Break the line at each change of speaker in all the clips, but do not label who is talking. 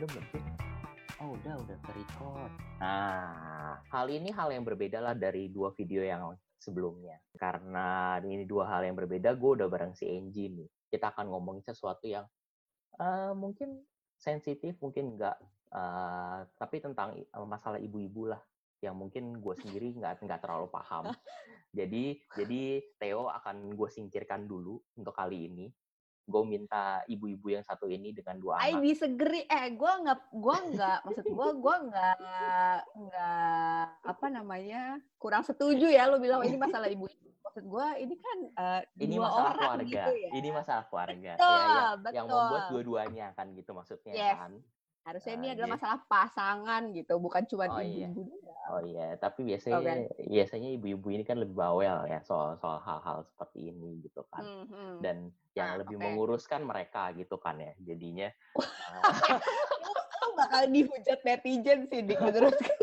Udah belum sih? Oh udah, udah ke-record. Nah, hal ini hal yang berbeda lah dari dua video yang sebelumnya. Karena ini dua hal yang berbeda, gue udah bareng si Angie nih. Kita akan ngomongin sesuatu yang uh, mungkin sensitif, mungkin enggak. Uh, tapi tentang masalah ibu-ibu lah yang mungkin gue sendiri nggak nggak terlalu paham. Jadi jadi Theo akan gue singkirkan dulu untuk kali ini gue minta ibu-ibu yang satu ini dengan dua anak.
I disagree. Eh, gue nggak, gue nggak, maksud gue, gue nggak, nggak apa namanya, kurang setuju ya. Lo bilang ini masalah ibu. Maksud gue ini kan uh,
ini
dua
masalah
orang
keluarga.
gitu ya.
Ini masalah keluarga.
Betul,
ya, yang,
betul.
yang membuat dua-duanya kan gitu maksudnya
Yes.
kan.
Harusnya
Nah,
ini adalah
jadi-
masalah pasangan gitu, bukan cuma
Oh, iya.
ibu-ibu.
Oh iya, tapi biasanya
Oke.
biasanya ibu-ibu ini kan lebih bawel ya soal soal hal-hal seperti ini gitu kan.
Hmm, hmm.
Dan yang
Ah,
lebih
oke.
menguruskan mereka gitu kan ya. Jadinya
Lo bakal dihujat netizen sih, Dik, menurut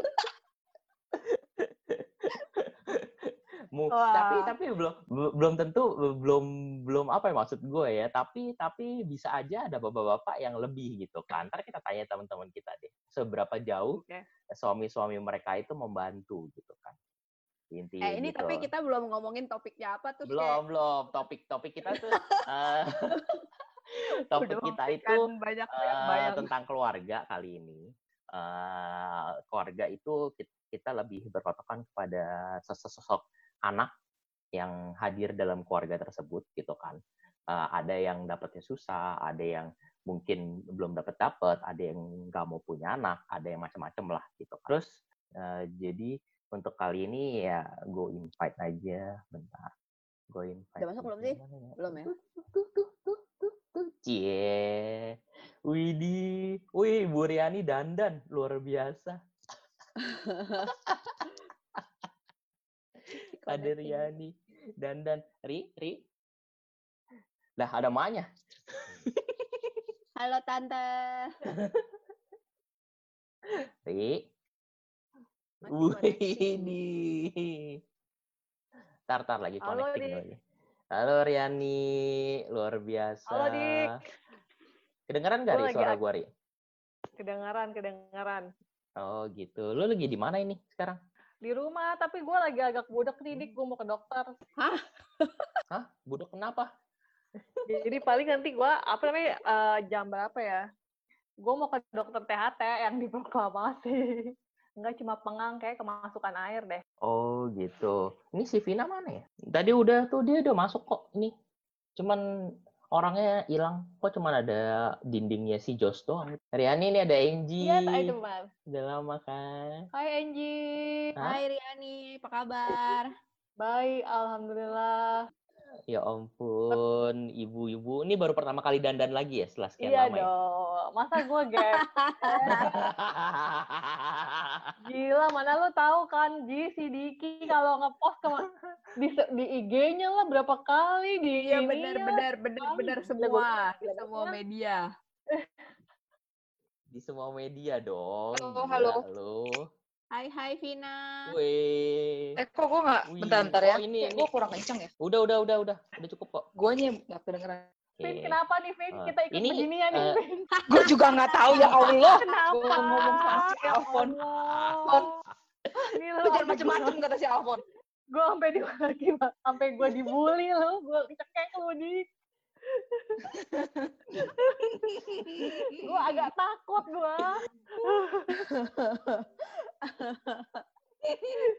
Wah.
tapi tapi belum be- belum tentu belum belum apa ya maksud gue ya tapi tapi bisa aja ada bapak-bapak yang lebih gitu kan ntar kita tanya teman-teman kita deh seberapa jauh
Oke.
suami-suami mereka itu membantu gitu kan intinya
Eh, ini
gitu.
tapi kita belum ngomongin topiknya apa tuh.
belum belum topik topik kita tuh eh, topik kita itu
banyak
eh,
bayang.
tentang keluarga kali ini. Eh, keluarga itu kit- kita lebih berpatokan kepada sesosok anak yang hadir dalam keluarga tersebut gitu kan. Eh, ada yang dapatnya susah, ada yang mungkin belum dapat dapat, ada yang nggak mau punya anak, ada yang macam-macam lah gitu. Terus eh, jadi untuk kali ini ya gue invite aja, bentar. Gue invite.
Udah masuk belum sih?
Ya?
Belum ya?
Tuh, tuh, tuh, tuh, tuh. Cie. Widih. Wih, Bu Riani dandan. Luar biasa. Ada Riani. Dandan. Ri, Ri. Lah, ada maknya.
Halo Tante.
Ri.
Connecting.
Widih. Tar, tar lagi
Halo,
connecting
Dik.
lagi. Halo Riani, luar biasa.
Halo, Dik.
Kedengeran gak Ri suara gua Ri?
Kedengaran, kedengaran.
Oh gitu. Lu lagi di mana ini sekarang?
Di rumah, tapi gue lagi agak budek nih, Dik. Gue mau ke dokter.
Hah? Budok kenapa?
Jadi paling nanti gue, apa namanya, eh, jam berapa ya? Gue mau ke dokter THT yang di proklamasi. Enggak cuma pengang, kayak kemasukan air deh.
Oh gitu. Ini si Vina mana ya? Tadi udah tuh dia udah masuk kok ini. Cuman orangnya hilang. Kok cuman ada dindingnya si Jos doang. Riani ini ada Angie.
Iya, Hai teman.
Udah lama kan?
Hai Angie.
Hah?
Hai Riani, apa kabar?
Baik, Alhamdulillah.
Ya ampun, ibu-ibu. Ini baru pertama kali dandan lagi ya setelah sekian
Iya
lama ya?
dong. Masa gue gap? Gila, mana lu tahu kan, Ji, si Diki kalau ngepost ke di, di IG-nya lah berapa kali di
Iya
ini
benar
ya.
benar benar
Kali.
benar
Gila,
semua di semua media.
Di semua media dong.
Halo,
Gila
halo.
Hai hai Vina.
Weh.
Eh kok gue nggak
Wih,
bentar bentar ya?
oh, ini- ini.
gue kurang kenceng ya.
Udah, udah, udah, udah. Udah cukup kok.
Guanya nggak kedengeran.
Vin, kenapa nih, Vin?
Eh,
Kita ikut
ini,
beginian nih,
eh,
Vin.
Gue juga nggak tahu ya Allah.
Kenapa?
Gue ngomong sama si
Ya
Alfon.
Ini
Lu jangan macem-macem kata si Alfon.
Gue sampai di sampai gue dibully lu, gue cekek lu di. Gue agak takut gue.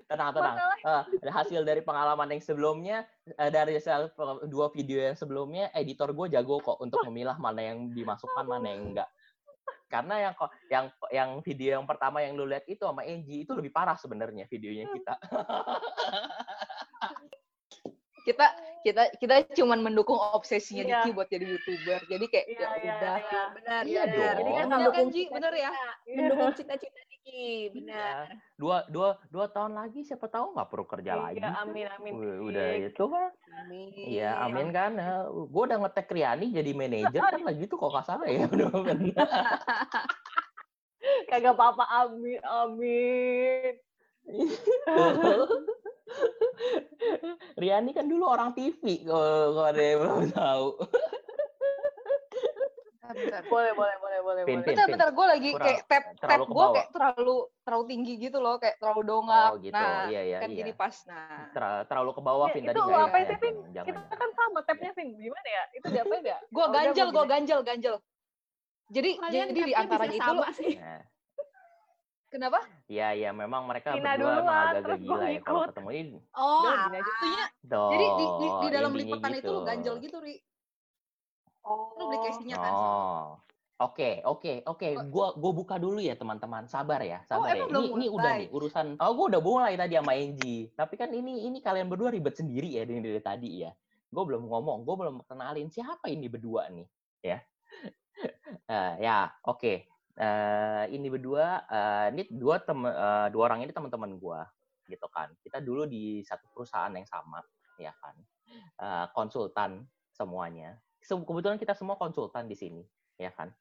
Tenang, tenang. Eh, hasil dari pengalaman yang sebelumnya, eh, dari pe- dua video yang sebelumnya, editor gue jago kok untuk memilah mana yang dimasukkan, mana yang enggak. Karena yang kok yang yang video yang pertama yang lu lihat itu sama Angie itu lebih parah sebenarnya videonya kita.
Kita kita kita cuman mendukung obsesinya
Iya.
Diki buat jadi youtuber. Jadi kayak
Iya,
ya
iya,
udah.
iya.
Benar,
Iya
benar.
dong.
Ini kan
Bener
mendukung
kan, Ji? Bener ya?
cita-cita, Mendukung cita-cita Diki, benar.
Ya, dua dua dua tahun lagi siapa tahu nggak perlu kerja lagi.
Iya, amin, amin.
Udah, itu kan.
Amin.
Iya, amin kan. gue udah ngetek Riani jadi manajer kan lagi tuh kok nggak salah ya. Udah.
Kagak apa-apa, amin, amin.
Riani kan dulu orang TV kalau kalau ada yang belum tahu.
Bentar, bentar.
Boleh, boleh, boleh, boleh,
Pin,
boleh.
pin.
Bentar, bentar, gue lagi
Kurang-
kayak tap tap gue kayak terlalu terlalu tinggi gitu loh, kayak terlalu dongak.
Oh gitu.
Nah,
iya iya
kan
iya.
jadi pas. Nah,
Ter- terlalu ke bawah
Ya,
Vin
itu
tadi
apain
enak
sih,
jangan, jangan,
Kita
jangan.
kan sama tabnya, Vin. Gimana ya? Itu diapain ya?
gue
Oh,
ganjel,
gua
gue ganjel, ganjel. Jadi
Kalian
jadi di antaranya itu
sama sih.
Nah,
kenapa?
Iya iya memang mereka
Vina
berdua emang
duluan,
agak-agak
terus gua
gila ya kalau ketemu ini.
Oh,
gini aja.
Itunya,
Tuh,
jadi di, di, di dalam
intinya
lipetan itu lo
gitu.
ganjel gitu, Ri.
Oh.
Lu beli casingnya kan.
Oh. Oke, oke, oke. Gua gua buka dulu ya teman-teman. Sabar ya,
Oh,
sabar ya.
emang
Ini
belum
ini udah
mulai?
nih urusan. Oh, gua udah mulai tadi sama Enji. Tapi kan ini ini kalian berdua ribet sendiri ya dari, dari tadi ya. Gue belum ngomong, gue belum kenalin siapa ini berdua nih, ya. Eh, ya, oke. Eh, ini berdua, eh, ini dua temen, eh, dua orang ini teman-teman gua, gitu kan. Kita dulu di satu perusahaan yang sama, ya kan. Eh, konsultan semuanya. Se- Kebetulan kita semua konsultan di sini, ya kan.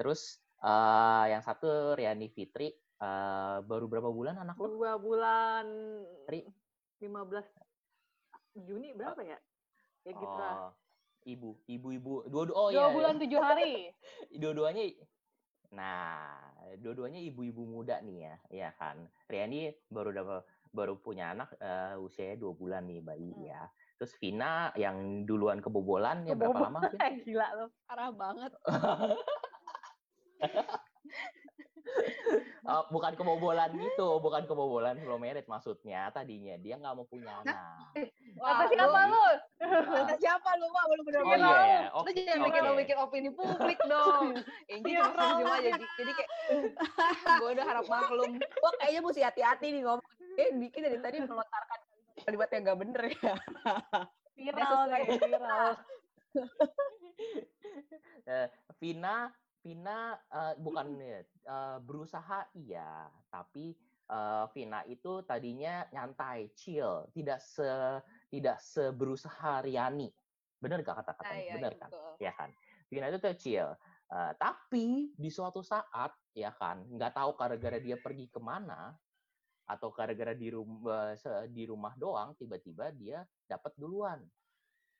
Terus eh, yang satu Riani Fitri eh, baru berapa bulan anak lu?
Dua bulan
Ri.
15 Juni berapa ya? Ya gitu lah.
Oh, ibu, ibu-ibu, dua oh
Dua
iya,
bulan tujuh hari.
dua-duanya nah dua-duanya ibu-ibu muda nih ya ya kan Riani baru dapat baru punya anak eh, usianya dua bulan nih bayi
Hmm.
ya terus Vina yang duluan kebobolan ya berapa lama Vin?
Gila lo.
Parah banget.
Eh, bukan kebobolan gitu bukan kebobolan belum merit maksudnya tadinya dia nggak mau punya anak
Apa sih
lu-
kata lu?
Kata siapa lu, Mak? Belum bener
oh
bener
iya ya
Lu jangan
oke.
bikin bikin opini publik dong. Ini
Iya,
cuma senyum aja. Jadi, jadi kayak gue udah harap maklum.
Gua kayaknya mesti hati-hati nih ngomong. Eh, Diki dari tadi melontarkan kalimat yang gak bener ya.
Viral viral.
Eh, Vina Vina eh, bukan eh, berusaha iya. Tapi eh, Vina itu tadinya nyantai chill tidak se tidak seberusaha Riani. Bener gak kata-katanya?
Ah, iya,
bener
iya,
kan?
betul.
ya kan? Vina itu tuh chill. Eh, tapi di suatu saat ya kan nggak tahu gara-gara dia pergi ke mana atau gara-gara di rumah di rumah doang tiba-tiba dia dapat duluan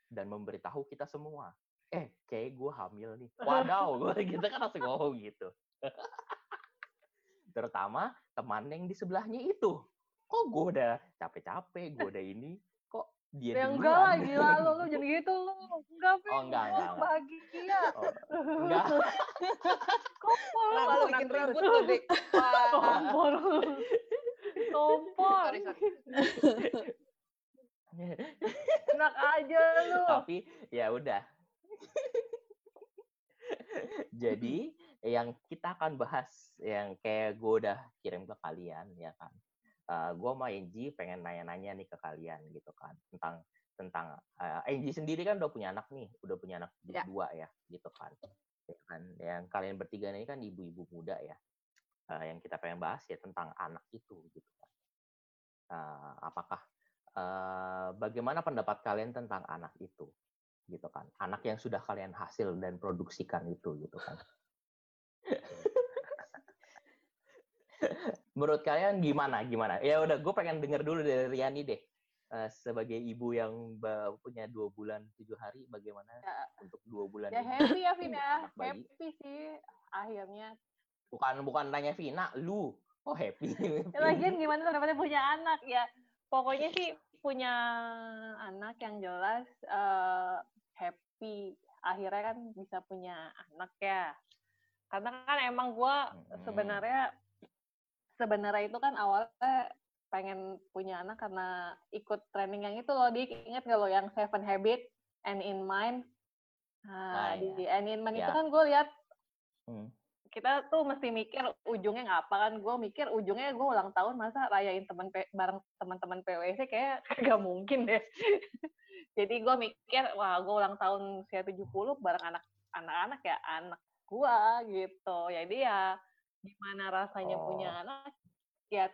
dan memberitahu kita semua eh kayak gue hamil nih wadaw gue gitu kan langsung ngomong gitu terutama teman yang di sebelahnya itu kok gue udah capek-capek gue udah ini kok dia
Ya enggak lah, gila lu, lu jadi gitu lu. Enggak.
Oh, enggak, enggak, enggak.
Bahagia.
Oh, enggak
Kok
Kenapa lu bikin ribut lu, Dik?
Kompor. Kompor. Enak aja lu.
tapi ya udah jadi yang kita akan bahas yang kayak gue udah kirim ke kalian ya kan? Gue sama Enji pengen nanya-nanya nih ke kalian gitu kan tentang tentang uh, Enji sendiri kan udah punya anak nih udah punya anak
Ya.
dua ya gitu kan? Ya kan? Yang kalian bertiga ini kan ibu-ibu muda ya. Uh, yang kita pengen bahas ya tentang anak itu gitu kan? Uh, apakah uh, bagaimana pendapat kalian tentang anak itu gitu kan anak yang sudah kalian hasil dan produksikan itu gitu kan menurut kalian gimana gimana ya udah gue pengen denger dulu dari Riani deh Eh, sebagai ibu yang punya dua bulan tujuh hari bagaimana
Ya.
untuk dua bulan
Ya
ini
happy ya, Vin
anak bayi?
Happy sih akhirnya.
bukan bukan tanya Vina lu oh happy
Ya, lagian gimana tuh dapetnya punya anak ya. Pokoknya sih punya anak yang jelas eh, happy. Akhirnya kan bisa punya anak ya. Karena kan emang
Mm-mm.
sebenarnya sebenarnya itu kan awalnya pengen punya anak karena ikut training yang itu loh Dik. Ingat gak lo yang Seven Habit and in Mind? Nah,
Ah,
di And in Mind itu
Ya.
kan gue lihat
Hmm.
Kita tuh mesti mikir ujungnya nggak apa kan. Gue mikir ujungnya gue ulang tahun masa rayain teman bareng teman-teman PWC kayak gak mungkin deh. Jadi gue mikir wah gue ulang tahun usia 70 bareng anak anak-anak ya anak gue gitu. Jadi ya gimana rasanya punya
Oh.
anak ya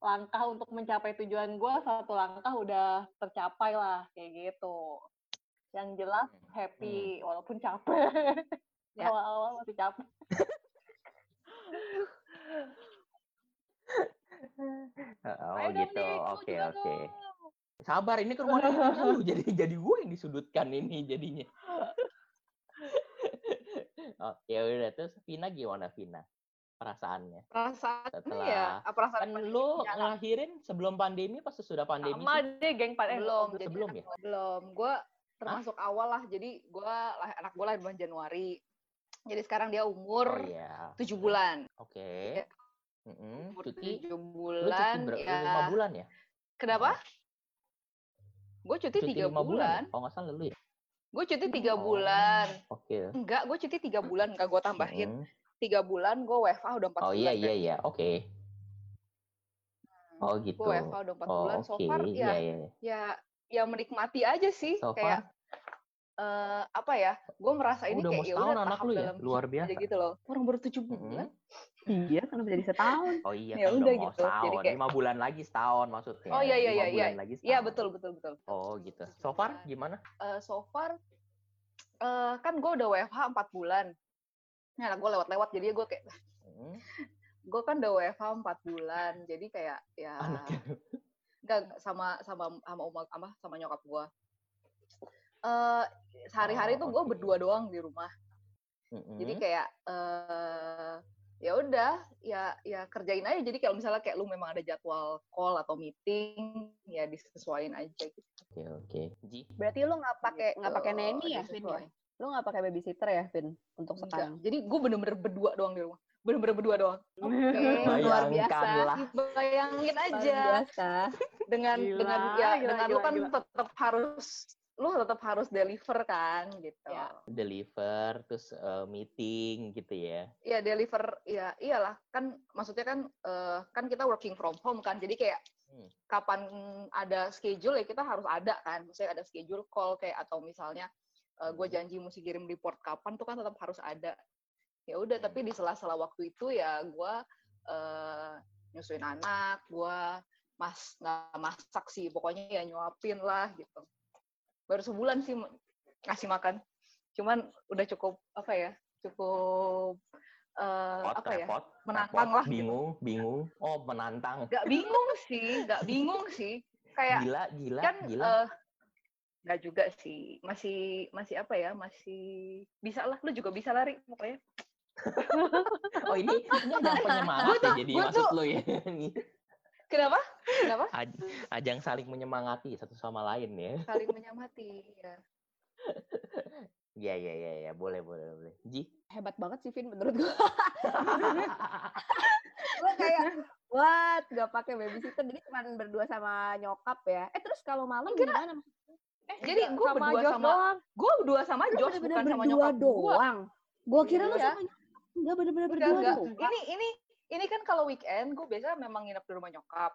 langkah untuk mencapai tujuan gue satu langkah udah tercapai lah kayak gitu. Yang jelas happy walaupun capek
Ya.
awal-awal masih capek
oh
Ayo
gitu oke oke
dong.
sabar ini ke rumah Riani lu jadi jadi gue yang disudutkan ini jadinya Oh, ya udah terus Vina gimana Vina? Perasaannya
Perasaannya
setelah
ya, ah, perasaan
kan lu ngelahirin sebelum pandemi pas sudah pandemi
Sama
sih?
deh geng pada
belum, jadi
sebelum ya?
belum. Gue termasuk awal lah. Jadi gue anak gue lahir bulan Januari. Jadi sekarang dia
Oh
umur
iya.
tujuh bulan.
Oke.
Ya.
Mm-mm.
Umur
Cuti
tujuh
lu cuti
bulan ya.
lima bulan ya?
Kenapa? Gue cuti,
Cuti
tiga
lima
bulan.
ya? Kalau nggak salah lu ya?
Gue cuti tiga
Oh,
bulan.
Oke.
Enggak, gue cuti tiga bulan. Enggak gue tambahin.
Mm-mm.
Tiga bulan, gue WFA udah empat
Oh
bulan.
iya
kan.
iya iya. Oke. Oh gitu.
Gue WFA udah empat
Oh
bulan.
oke.
So far
Iya
ya,
iya. iya.
ya, ya menikmati aja sih.
So
kayak eh apa ya? Gue merasa ini
udah mau
kayak ya udah
anak
tahap
lu ya?
dalam
Luar biasa.
aja gitu loh. Orang baru tujuh bulan.
Iya, kenapa jadi setahun?
Oh iya
Ya
kan
udah
mau
gitu. Jadi
setahun.
kayak-
Lima bulan lagi setahun maksudnya.
Oh iya iya iya iya. Iya betul betul betul.
Oh gitu. So far gimana?
Eh, so far eh, kan gue udah WFH empat bulan. Nah, gue lewat-lewat jadi gue kayak
Mm.
gue kan udah WFH empat bulan. Jadi kayak ya
Anaknya.
enggak enggak, sama sama sama apa sama nyokap gue. Eh sehari-hari
Oh,
tuh gue
oke.
berdua doang di rumah.
Mm-mm.
Jadi kayak eh ya udah ya ya kerjain aja. Jadi kalau misalnya kayak lu memang ada jadwal call atau meeting ya disesuaiin aja gitu.
Oke oke. Ji.
Berarti lu nggak pakai nggak pakai
Gitu,
nanny ya, Vin? ya? Lu nggak pakai babysitter ya, Vin? Untuk
Enggak.
sekarang?
Jadi gue bener-bener berdua doang di rumah. Bener-bener berdua doang.
Oke, luar biasa.
Bayangkanlah.
Bayangin
Luar
aja
biasa.
dengan
Gila,
dengan ya
gila,
dengan lu
gila,
kan
gila.
tetap harus lu tetap harus deliver kan gitu.
Ya.
Deliver terus eh, meeting gitu ya.
Iya deliver ya iyalah kan maksudnya kan eh, kan kita working from home kan. Jadi kayak
Hmm.
kapan ada schedule ya kita harus ada kan. Maksudnya ada schedule call kayak atau misalnya gue
Hmm.
janji mesti kirim report kapan tuh kan tetap harus ada. Ya udah
Hmm.
tapi di sela-sela waktu itu ya gue eh, nyusuin anak, gue mas nggak masak sih pokoknya ya nyuapin lah gitu. Baru sebulan sih ngasih makan. Cuman udah cukup apa ya? Cukup eh,
Repot,
apa ya?
repot,
menantang
repot,
lah gitu.
Bingung, bingung. Oh menantang.
Gak bingung sih, gak bingung sih. Kayak
Gila, gila,
kan
gila.
eh, nggak juga sih masih masih apa ya masih bisa lah lu juga bisa lari pokoknya
oh ini ini ajang penyemangat ya jadi maksud lu ya.
Kenapa kenapa
aj- ajang saling menyemangati satu sama lain ya.
saling menyamati ya
Iya iya iya ya. boleh boleh boleh. Ji.
Hebat banget sih, Vin, menurut gua. Gua kayak, what? Gak pakai babysitter, jadi cuma berdua sama nyokap ya. Eh, terus kalau malam
Enggak.
gimana?
eh jadi gue
sama
berdua
Josh
sama
doang.
gue berdua sama Josh
bener-bener
bukan sama nyokap gue
doang. Gua kira lu
Iya.
sama nyokap. Enggak bener-bener berdua
enggak
doang.
ini ini ini kan kalau weekend gue biasa memang nginep di rumah nyokap.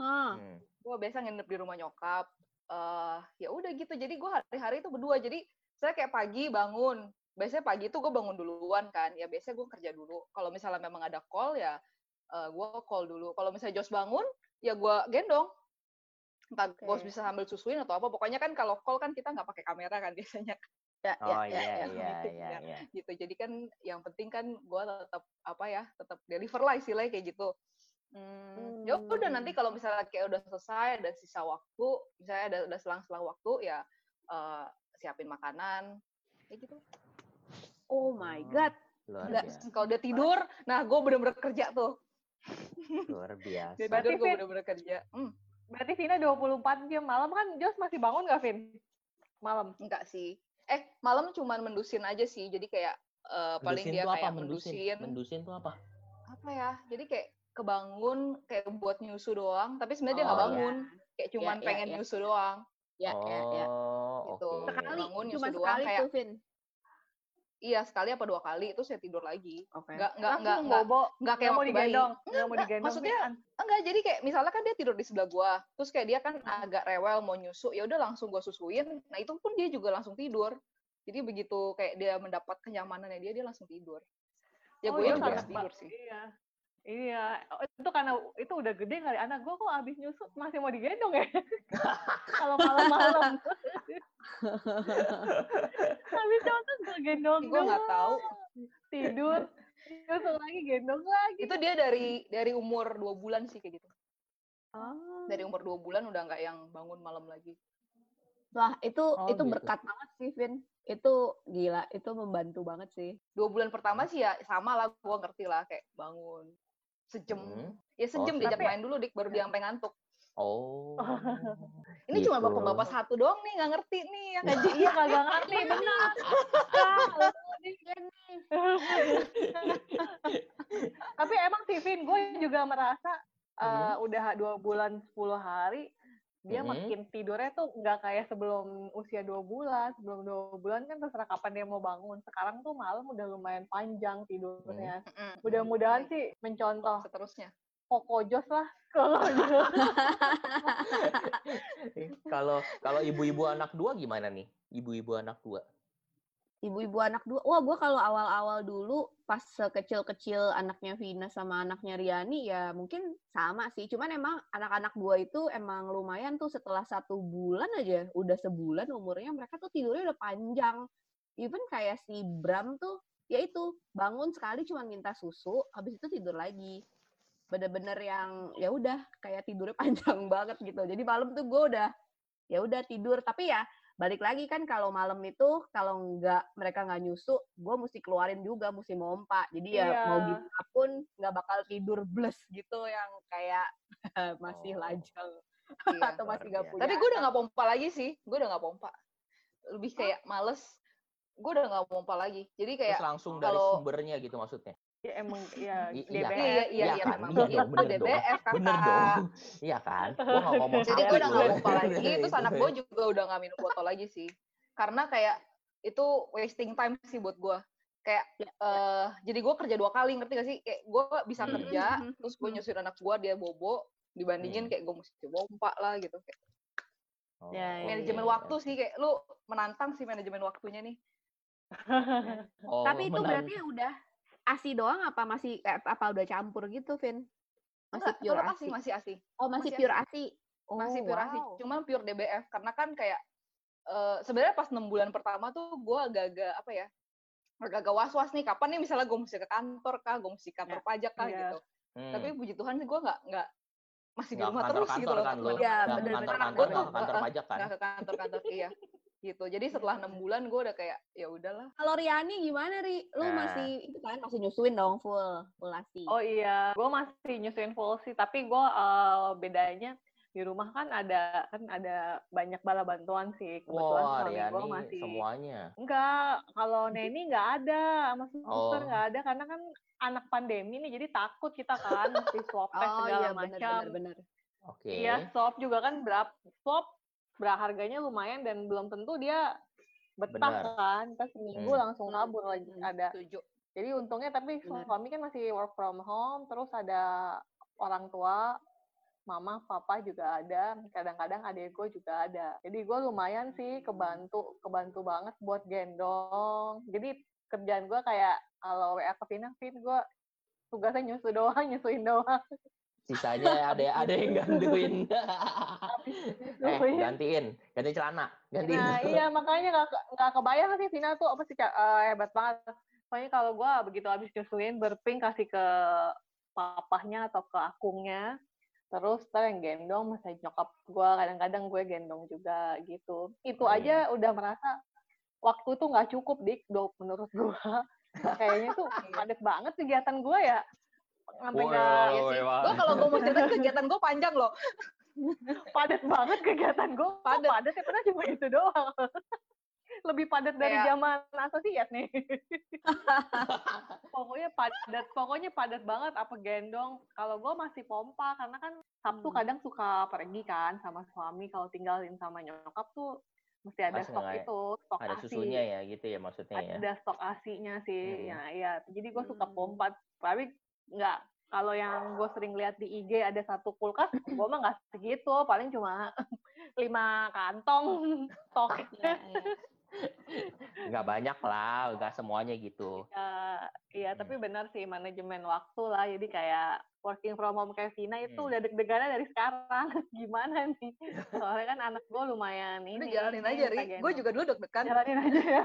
Ah,
Hmm.
gue biasa nginep di rumah nyokap eh ya udah gitu. Jadi gue hari-hari itu berdua. Jadi saya kayak pagi bangun. Biasanya pagi itu gue bangun duluan kan. Ya biasanya gue kerja dulu. Kalau misalnya memang ada call ya gue call dulu. Kalau misalnya Jos bangun ya gue gendong. Entah
Oke.
bos bisa sambil susuin atau apa. Pokoknya kan kalau call kan kita nggak pakai kamera kan biasanya
ya, ya,
Oh
ya,
iya
ya.
iya iya
ya.
iya.
gitu jadi kan yang penting kan gue tetap apa ya tetap deliver lah istilahnya kayak gitu Hmm, ya udah nanti kalau misalnya kayak udah selesai ada sisa waktu misalnya ada udah selang-selang waktu ya eh, siapin makanan kayak gitu
Oh my god.
Luar
Nggak,
biasa.
kalau dia tidur nah gue bener-bener kerja tuh
Luar biasa.
tidur gue bener-bener kerja hmm,
Berarti Vina 24 jam malam kan Jos masih bangun nggak Vin? Malam.
enggak sih eh malam cuman mendusin aja sih jadi kayak eh, paling dia
tuh apa?
kayak
Mendusin.
mendusin
Mendusin tuh apa?
apa ya jadi kayak kebangun kayak buat nyusu doang tapi sebenarnya dia nggak
Oh, iya.
bangun kayak cuman
iya,
pengen
iya.
nyusu doang
Ya,
oh,
ya, ya.
Gitu.
oke.
Sekali,
Bangun,
cuma
nyusu doang,
sekali
kayak-
tuh, Vin.
Iya sekali apa dua kali itu saya tidur lagi
Oke.
nggak nggak nggak nggak nggak
Nggak
kayak
mau digendong. Nggak mau digendong.
maksudnya enggak jadi kayak misalnya kan dia tidur di sebelah gua terus kayak dia kan agak rewel mau nyusu ya udah langsung gua susuin nah itu pun dia juga langsung tidur jadi begitu kayak dia mendapat kenyamanannya dia dia langsung tidur ya
Oh,
gue
iya,
juga
iya.
tidur sih
Iya. Iya, Oh, itu karena itu udah gede kali anak gue kok abis nyusu masih mau digendong ya? Kalau malam-malam. habis nyusu gue gendong
gue nggak tahu
tidur nyusu lagi gendong lagi.
itu dia dari dari umur dua bulan sih kayak gitu
Oh.
dari umur dua bulan udah nggak yang bangun malam lagi
Wah, itu
Oh,
itu
gitu.
berkat banget sih, Vin. Itu gila, itu membantu banget sih.
Dua bulan pertama sih ya sama lah, gue ngerti lah kayak bangun sejam.
Hmm.
Ya sejam
Oh,
diajak
tapi-
main dulu dik, baru dia sampai ngantuk.
Oh.
Ini cuma
Gitu.
bapak-bapak satu doang nih nggak ngerti nih yang ngaji.
iya kagak ngerti benar tapi emang sih Vin gue juga merasa eh, udah dua bulan 10 hari dia
Mhm.
makin tidurnya tuh nggak kayak sebelum usia dua bulan sebelum dua bulan kan terserah kapan dia mau bangun sekarang tuh malam udah lumayan panjang tidurnya
Mm-mm.
mudah-mudahan sih mencontoh
seterusnya.
Koko Jos lah kalau
Kalau kalau ibu-ibu anak dua gimana nih? Ibu-ibu anak dua.
Ibu-ibu anak dua. Wah, gua kalau awal-awal dulu pas sekecil-kecil anaknya Vina sama anaknya Riani ya mungkin sama sih. Cuman emang anak-anak gua itu emang lumayan tuh setelah satu bulan aja, udah sebulan umurnya mereka tuh tidurnya udah panjang. Even kayak si Bram tuh, ya itu bangun sekali cuma minta susu, habis itu tidur lagi. Bener-bener yang ya udah kayak tidurnya panjang banget gitu. Jadi malam tuh gue udah ya udah tidur. Tapi ya balik lagi kan kalau malam itu kalau nggak mereka nggak nyusu gue mesti keluarin juga mesti mompa jadi ya
Iya.
mau gimana pun nggak bakal tidur bless gitu yang kayak masih
Oh.
lajang
Iya.
atau masih nggak
biasa.
punya
Tapi gue udah nggak pompa lagi sih. Gue udah nggak pompa. Lebih kayak males. Gue udah nggak pompa lagi. Jadi kayak
Terus langsung dari
kalau-
sumbernya gitu maksudnya.
Ya emang ya
I-
DBS
iya kan?
Iya, iya,
Iya
iya,
kan?
memang
Iya
begitu
dong, bener dong.
DBF kakak.
Bener dong. Iya kan? Gua nggak ngomong
Jadi gue udah nggak
loh.
pompa lagi. Terus anak gue juga udah nggak minum botol lagi sih. Karena kayak itu wasting time sih buat gue. Kayak
Ya,
eh jadi gue kerja dua kali ngerti gak sih? Kayak gue bisa
Hmm.
kerja, terus gue
mhm.
nyusuin anak gue dia bobo, dibandingin
Hmm.
kayak gue mesti pompa lah gitu. Kayak
Oh,
Ya, ya,
manajemen
iya.
waktu sih kayak lu menantang sih manajemen waktunya nih.
Oh,
tapi itu
menan-
berarti udah asi doang apa masih eh, apa udah campur gitu Vin masih
Enggak,
pure asi
asih, masih asih.
oh masih
masih
pure asi oh,
masih pure asi,
wow.
cuma pure DBF karena kan kayak eh, sebenarnya pas enam bulan pertama tuh gue agak-agak apa ya agak-agak was-was nih kapan nih misalnya gue mesti ke kantor kah gue mesti ke kantor pajak kah
Iya.
gitu
Hmm.
tapi puji Tuhan sih gue nggak nggak masih di rumah terus gitu loh
kan
Iya,
ke
bener-bener.
kantor-kantor, nggak ke
Heeh,
kantor
heeh.
pajak kan?
nggak ke kantor-kantor iya gitu jadi setelah enam bulan gue udah kayak ya udahlah
kalau Riani gimana Ri lu
Nah.
masih itu kan masih nyusuin dong full full asi
Oh iya, gue masih nyusuin full sih, tapi gue bedanya di rumah kan ada kan ada banyak bala bantuan sih. Kebetulan
Wah,
suami gue masih
semuanya.
enggak. Kalau Neni nggak ada, sama suster
Oh.
nggak ada karena kan anak pandemi nih, jadi takut kita kan mesti swab test
oh
segala
iya
macam.
Oke.
Iya, swab juga kan berapa swab harganya lumayan dan belum tentu dia betah
Benar.
kan. Pas seminggu
Hmm.
langsung kabur lagi
Hmm,
ada.
setuju
Jadi untungnya tapi
Benar.
suami kan masih work from home, terus ada orang tua, mama, papa juga ada, kadang-kadang adik gue juga ada. Jadi gue lumayan sih kebantu, kebantu banget buat gendong. Jadi kerjaan gue kayak kalau WA ke Vina, Vin gue tugasnya nyusu doang, nyusuin doang.
Sisanya ada ada yang gantuin. eh, gantiin, ganti celana, gantiin.
Nah iya makanya nggak nggak kebayang sih Vina tuh apa sih eh, hebat banget. Soalnya kalau gue begitu habis nyusuin berping kasih ke papahnya atau ke akungnya, terus ntar yang gendong masih nyokap gue kadang-kadang gue gendong juga gitu. Itu
Hmm.
aja udah merasa waktu tuh nggak cukup dik do- menurut gue. Kayaknya tuh padat banget kegiatan gue ya. Sampai nggak
Iya sih. gue kalau gue mau cerita kegiatan gue panjang loh
padat banget kegiatan gue.
Padat.
Padat ya pernah cuma itu doang. Lebih padat dari
Kayak-
zaman asosiat nih. pokoknya padat, pokoknya padat banget apa gendong. Kalau gue masih pompa karena kan Sabtu
Hmm.
kadang suka pergi kan sama suami kalau tinggalin sama nyokap tuh mesti ada
Mas
stok itu, stok
ada
ASI.
susunya ya gitu ya maksudnya ya.
Ada stok asinya sih.
Hmm.
Ya, iya. Jadi gue suka
Hmm.
pompa. Tapi nggak kalau yang gue sering lihat di IG ada satu kulkas, gue mah nggak segitu, paling cuma lima kantong stok.
Ya, ya.
Nggak banyak lah, nggak semuanya gitu.
Ya, iya,
Hmm.
tapi benar sih manajemen waktu lah. Jadi kayak working from home kayak Vina itu
Hmm.
udah deg-degannya dari sekarang. Gimana nih? Soalnya kan anak gue lumayan ini.
udah jalanin aja ri gue juga dulu deg-degan
jalanin aja ya.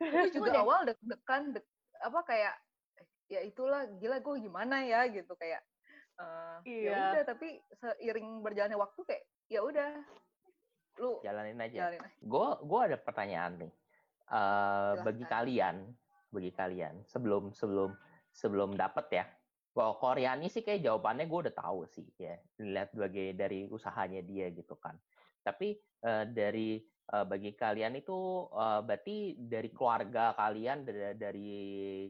gue juga
Udah.
awal deg-degan deg, apa kayak ya itulah gila gue gimana ya gitu kayak eh, ya
Iya.
udah tapi seiring berjalannya waktu kayak ya udah lu
jalanin aja.
jalanin aja.
Gue gue ada pertanyaan nih. Eh, bagi kalian, bagi kalian sebelum sebelum sebelum dapet ya. Kalau Koreani sih kayak jawabannya gue udah tahu sih ya. Dilihat sebagai dari usahanya dia gitu kan. Tapi eh, dari eh, bagi kalian itu eh, berarti dari keluarga kalian dari, dari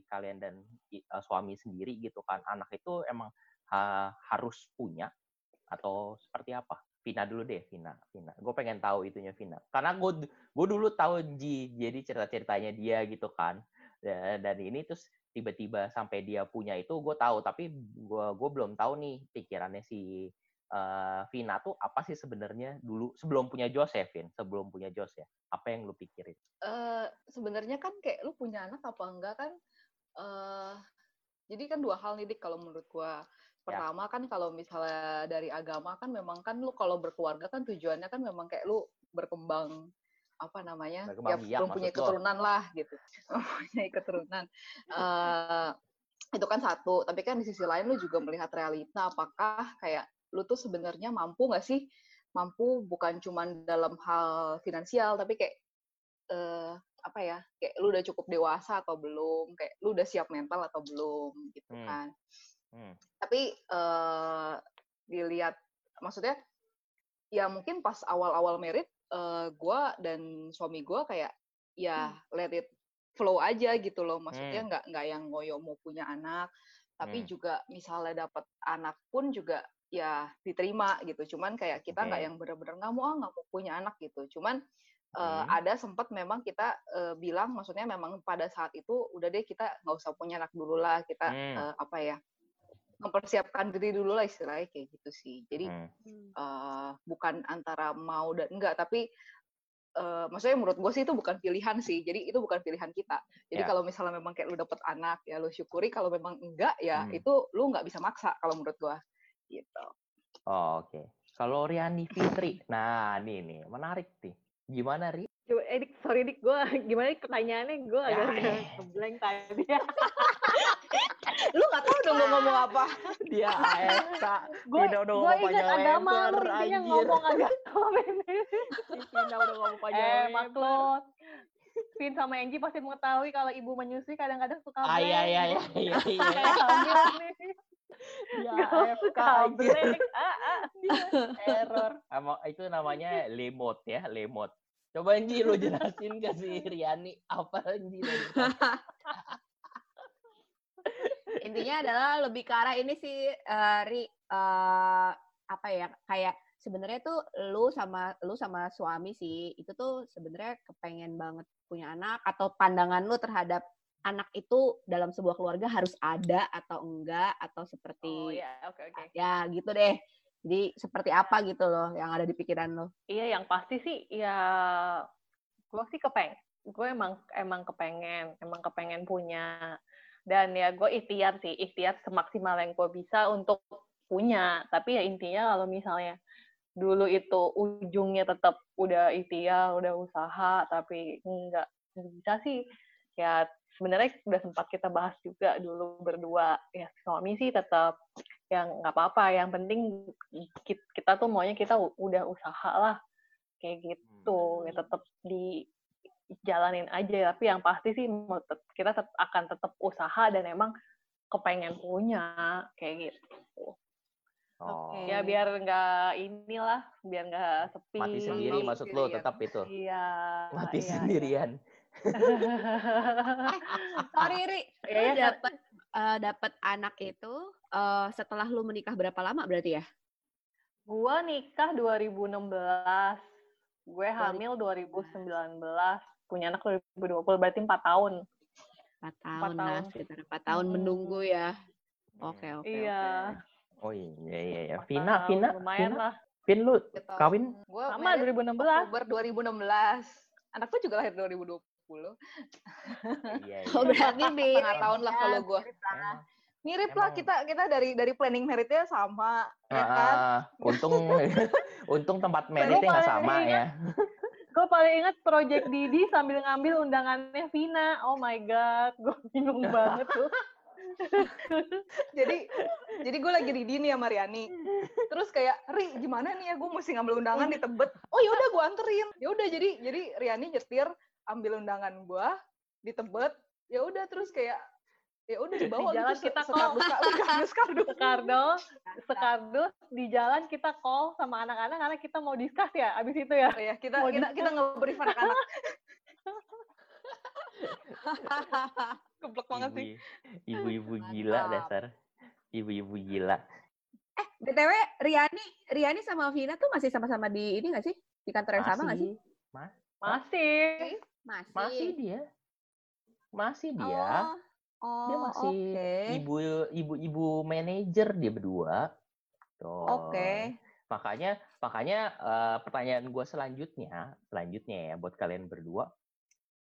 kalian dan eh, suami sendiri gitu kan. Anak itu emang ha- harus punya atau seperti apa? Vina dulu deh, Vina. Vina. Gue pengen tahu itunya Vina. Karena gue gue dulu tahu Ji, jadi cerita-ceritanya dia gitu kan. Da- Dan ini terus tiba-tiba sampai dia punya itu gue tahu, tapi gue gue belum tahu nih pikirannya si eh, Vina tuh apa sih sebenarnya dulu sebelum punya Jos ya, Vin? Sebelum punya Jos ya. Apa yang lu pikirin?
Eh, sebenarnya kan kayak lu punya anak apa enggak kan eh jadi kan dua hal nih dik kalau menurut gua
Ya.
pertama kan kalau misalnya dari agama kan memang kan lu kalau berkeluarga kan tujuannya kan memang kayak lu berkembang apa namanya
Berkembang
ya
biak
mempunyai
maksud lo.
keturunan lah gitu mempunyai keturunan Eh itu kan satu tapi kan di sisi lain lu juga melihat realita apakah kayak lu tuh sebenarnya mampu nggak sih mampu bukan cuman dalam hal finansial tapi kayak eh apa ya kayak lu udah cukup dewasa atau belum kayak lu udah siap mental atau belum gitu
Hmm.
kan
Hmm.
tapi eh dilihat maksudnya ya mungkin pas awal-awal merit eh gua dan suami gua kayak ya let it flow aja gitu loh maksudnya
Hmm.
nggak nggak yang ngoyo mau punya anak tapi
Hmm.
juga misalnya dapat anak pun juga ya diterima gitu cuman kayak kita nggak
Oke.
yang bener-bener nggak mau ah nggak mau punya anak gitu cuman eh,
Hmm.
ada sempat memang kita eh, bilang maksudnya memang pada saat itu udah deh kita nggak usah punya anak dulu lah kita
Hmm.
eh, apa ya mempersiapkan diri dulu lah istilahnya kayak gitu sih jadi
Hmm.
eh, bukan antara mau dan enggak tapi eh, maksudnya menurut gue sih itu bukan pilihan sih jadi itu bukan pilihan kita jadi
Ya.
kalau misalnya memang kayak lu dapet anak ya lu syukuri kalau memang enggak ya
Hmm.
itu lu nggak bisa maksa kalau menurut gue gitu
Oh, Oke. Kalau Riani Fitri, nah ini nih menarik nih. Gimana Ri?
Coba, eh, Dik, sorry Dik, gue gimana nih pertanyaannya? Gue
Ya,
agak
eh.
ngeblank tadi.
lu nggak tahu dong mau ngomong apa
Dia AFK.
gue
udah
gue
ngomong
ingat
panjang
agama
lebar,
lu intinya ngomong agama ini.
Vina udah ngomong panjang
eh
lebar.
maklum. Vin sama Angie pasti mengetahui kalau ibu menyusui kadang-kadang suka
Ah,
blank.
iya, iya, iya, iya, iya. Dia AFK
suka
anjir.
blank. Ah, ah.
Error. Itu namanya lemot ya, lemot. Coba Anji lu jelasin ke si Riani apa Anji jelasin.
intinya adalah lebih ke arah ini sih eh, Ri eh, apa ya kayak sebenarnya tuh lu sama lu sama suami sih itu tuh sebenarnya kepengen banget punya anak atau pandangan lu terhadap anak itu dalam sebuah keluarga harus ada atau enggak atau seperti
Oh ya, oke oke.
ya gitu deh jadi seperti apa gitu loh yang ada di pikiran lo
Iya, yang pasti sih ya gue sih kepeng. Gue emang emang kepengen, emang kepengen punya. Dan ya gue ikhtiar sih, ikhtiar semaksimal yang gue bisa untuk punya. Tapi ya intinya kalau misalnya dulu itu ujungnya tetap udah ikhtiar, udah usaha, tapi nggak bisa sih. Ya sebenarnya udah sempat kita bahas juga dulu berdua. Ya suami sih tetap yang nggak apa-apa. Yang penting ki- kita tuh maunya kita udah usaha lah kayak gitu. Ya tetap dijalanin aja. Tapi yang pasti sih kita akan tetap usaha dan emang kepengen punya kayak gitu.
Oh.
Ya biar nggak inilah, biar nggak sepi.
Mati sendiri maksud lu
sendirian.
tetap itu.
Iya.
Mati
iya,
sendirian.
sorry Ri
Iya,
lu
iya,
dapat eh, dapat anak itu eh, setelah lu menikah berapa lama berarti ya
Gua nikah 2016. Gue hamil 2019. Punya anak 2020, berarti 4 tahun.
empat tahun lah
tahun.
sekitar empat tahun
Hmm.
menunggu ya oke oke
Iya.
Oh iya iya iya.
empat
Vina Vina
Lumayan
Vina.
lah.
Vin lu
Gitu.
kawin
Gua
Sama,
married
2016.
Oktober 2016 anak tuh juga lahir 2020
iya
oh berarti beda
setengah tahun lah kalau gue
Emang.
mirip lah kita kita dari dari planning meritnya sama ya kan?
Ah, untung untung tempat meritnya nggak sama
ingat.
ya.
Gue paling inget Project Didi sambil ngambil undangannya Vina. Oh my God, gue bingung banget tuh.
jadi jadi gue lagi di dini sama Riani terus kayak Ri gimana nih ya? Gue mesti ngambil undangan di Tebet. Oh ya udah gue anterin. Ya udah jadi jadi Riani nyetir ambil undangan gue di Tebet ya udah terus kayak ya udah dibawa
Di jalan
gitu,
kita call.
sekardus kardus kardus
Sekardus, sekardus di jalan kita call sama anak-anak karena kita mau discuss ya abis itu ya.
ya kita
Mau
kita kita nge-brief anak-anak. Geblek banget sih.
Ibu- ibu-ibu gila dasar. Ibu-ibu gila.
Eh, BTW Riani, Riani sama Vina tuh masih sama-sama di ini nggak sih? Di kantor yang sama nggak sih?
Mas-
Masih.
Masih.
masih dia masih dia
Oh, oh
dia masih
oke.
ibu ibu ibu manajer dia berdua.
Oke.
makanya makanya eh, pertanyaan gue selanjutnya selanjutnya ya buat kalian berdua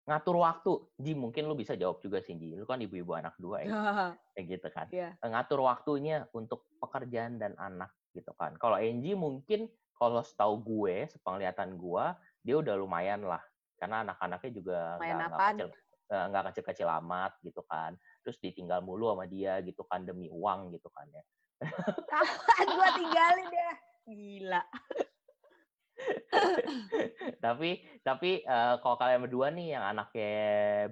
ngatur waktu Ji mungkin lu bisa jawab juga sih Ji lu kan ibu-ibu anak dua ya kayak gitu kan
Iya.
Eh, ngatur waktunya untuk pekerjaan dan anak gitu kan kalau Angie mungkin kalau setahu gue sepenglihatan gue dia udah lumayan lah karena anak-anaknya juga nggak kecil eh, nggak kecil-kecil amat gitu kan. Terus ditinggal mulu sama dia gitu kan demi uang gitu kan ya.
Kapan gua tinggalin ya? Gila.
tapi tapi eh, kalau kalian berdua nih yang anaknya